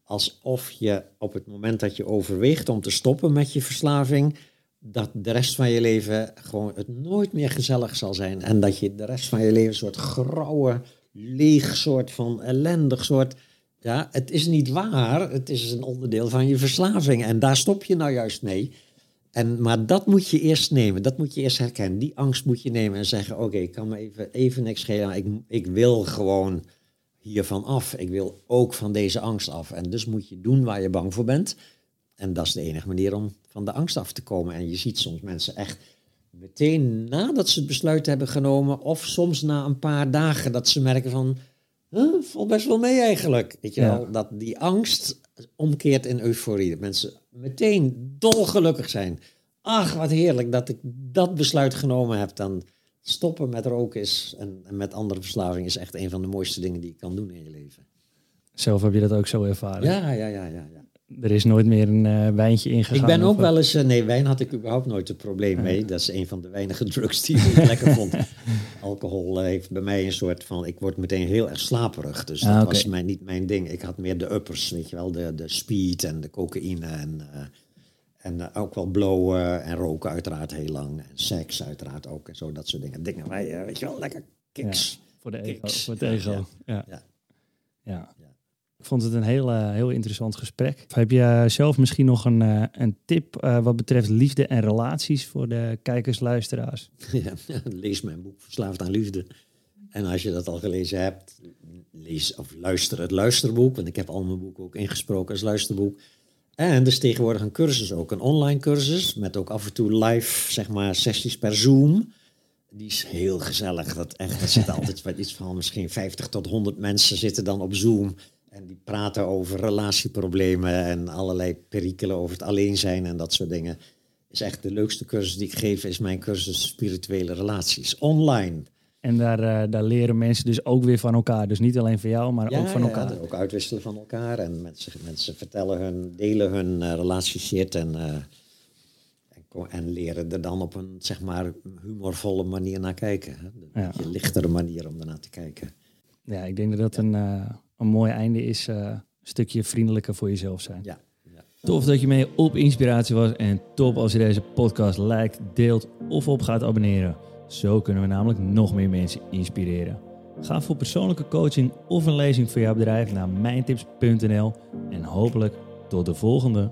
alsof je op het moment dat je overweegt om te stoppen met je verslaving, dat de rest van je leven gewoon het nooit meer gezellig zal zijn. En dat je de rest van je leven een soort grauwe, leeg soort van ellendig soort. Ja, het is niet waar. Het is een onderdeel van je verslaving. En daar stop je nou juist mee. En, maar dat moet je eerst nemen, dat moet je eerst herkennen. Die angst moet je nemen en zeggen, oké, ik kan me even, even niks schelen. Ik, ik wil gewoon hiervan af. Ik wil ook van deze angst af. En dus moet je doen waar je bang voor bent. En dat is de enige manier om van de angst af te komen. En je ziet soms mensen echt meteen nadat ze het besluit hebben genomen, of soms na een paar dagen dat ze merken van, huh, valt best wel mee eigenlijk. Weet je Ja. wel, dat die angst omkeert in euforie. Dat mensen meteen dolgelukkig zijn. Ach, wat heerlijk dat ik dat besluit genomen heb. Dan stoppen met roken is, en, en met andere verslaving is echt een van de mooiste dingen die je kan doen in je leven. Zelf heb je dat ook zo ervaren. Ja, ja, ja, ja. ja. Er is nooit meer een eh, wijntje ingegaan. Ik ben ook wel eens, eh, nee, wijn had ik überhaupt nooit een probleem mee. Dat is een van de weinige drugs die ik lekker vond. Alcohol eh, heeft bij mij een soort van, ik word meteen heel erg slaperig. Dus Ah, dat was mij, niet mijn ding. Ik had meer de uppers, weet je wel, de, de speed en de cocaïne en, en ook wel blowen en roken uiteraard heel lang. En seks uiteraard ook en zo, dat soort dingen. Dingen waar je, weet je wel, lekker kicks. Voor de ego. Kicks. Voor het ego. Ja. Ja, Ja. Ik vond het een heel, eh, heel interessant gesprek. Heb je zelf misschien nog een, eh, een tip eh, wat betreft liefde en relaties voor de kijkers, luisteraars? Ja, lees mijn boek Verslaafd aan Liefde. En als je dat al gelezen hebt, lees of luister het luisterboek. Want ik heb al mijn boeken ook ingesproken als luisterboek. En er is tegenwoordig een cursus ook, een online cursus. Met ook af en toe live, zeg maar, sessies per Zoom. Die is heel gezellig. Dat echt, er zitten altijd wat iets van misschien 50 tot 100 mensen zitten dan op Zoom. En die praten over relatieproblemen en allerlei perikelen over het alleen zijn en dat soort dingen. Is echt de leukste cursus die ik geef, is mijn cursus spirituele relaties. Online. En daar, eh, daar leren mensen dus ook weer van elkaar. Dus niet alleen van jou, maar ook van ja, elkaar. ja, ook uitwisselen van elkaar. En mensen, mensen vertellen hun, delen hun uh, relatieshit en, uh, en, leren er dan op een zeg maar humorvolle manier naar kijken. Hè? Een Ja. beetje lichtere manier om ernaar te kijken. Ja, ik denk dat dat een, eh, een mooi einde is. eh, een stukje vriendelijker voor jezelf zijn. Ja. ja. Tof dat je mee op inspiratie was. En top als je deze podcast liked, deelt of op gaat abonneren. Zo kunnen we namelijk nog meer mensen inspireren. Ga voor persoonlijke coaching of een lezing voor jouw bedrijf naar mijntips.nl. En hopelijk tot de volgende.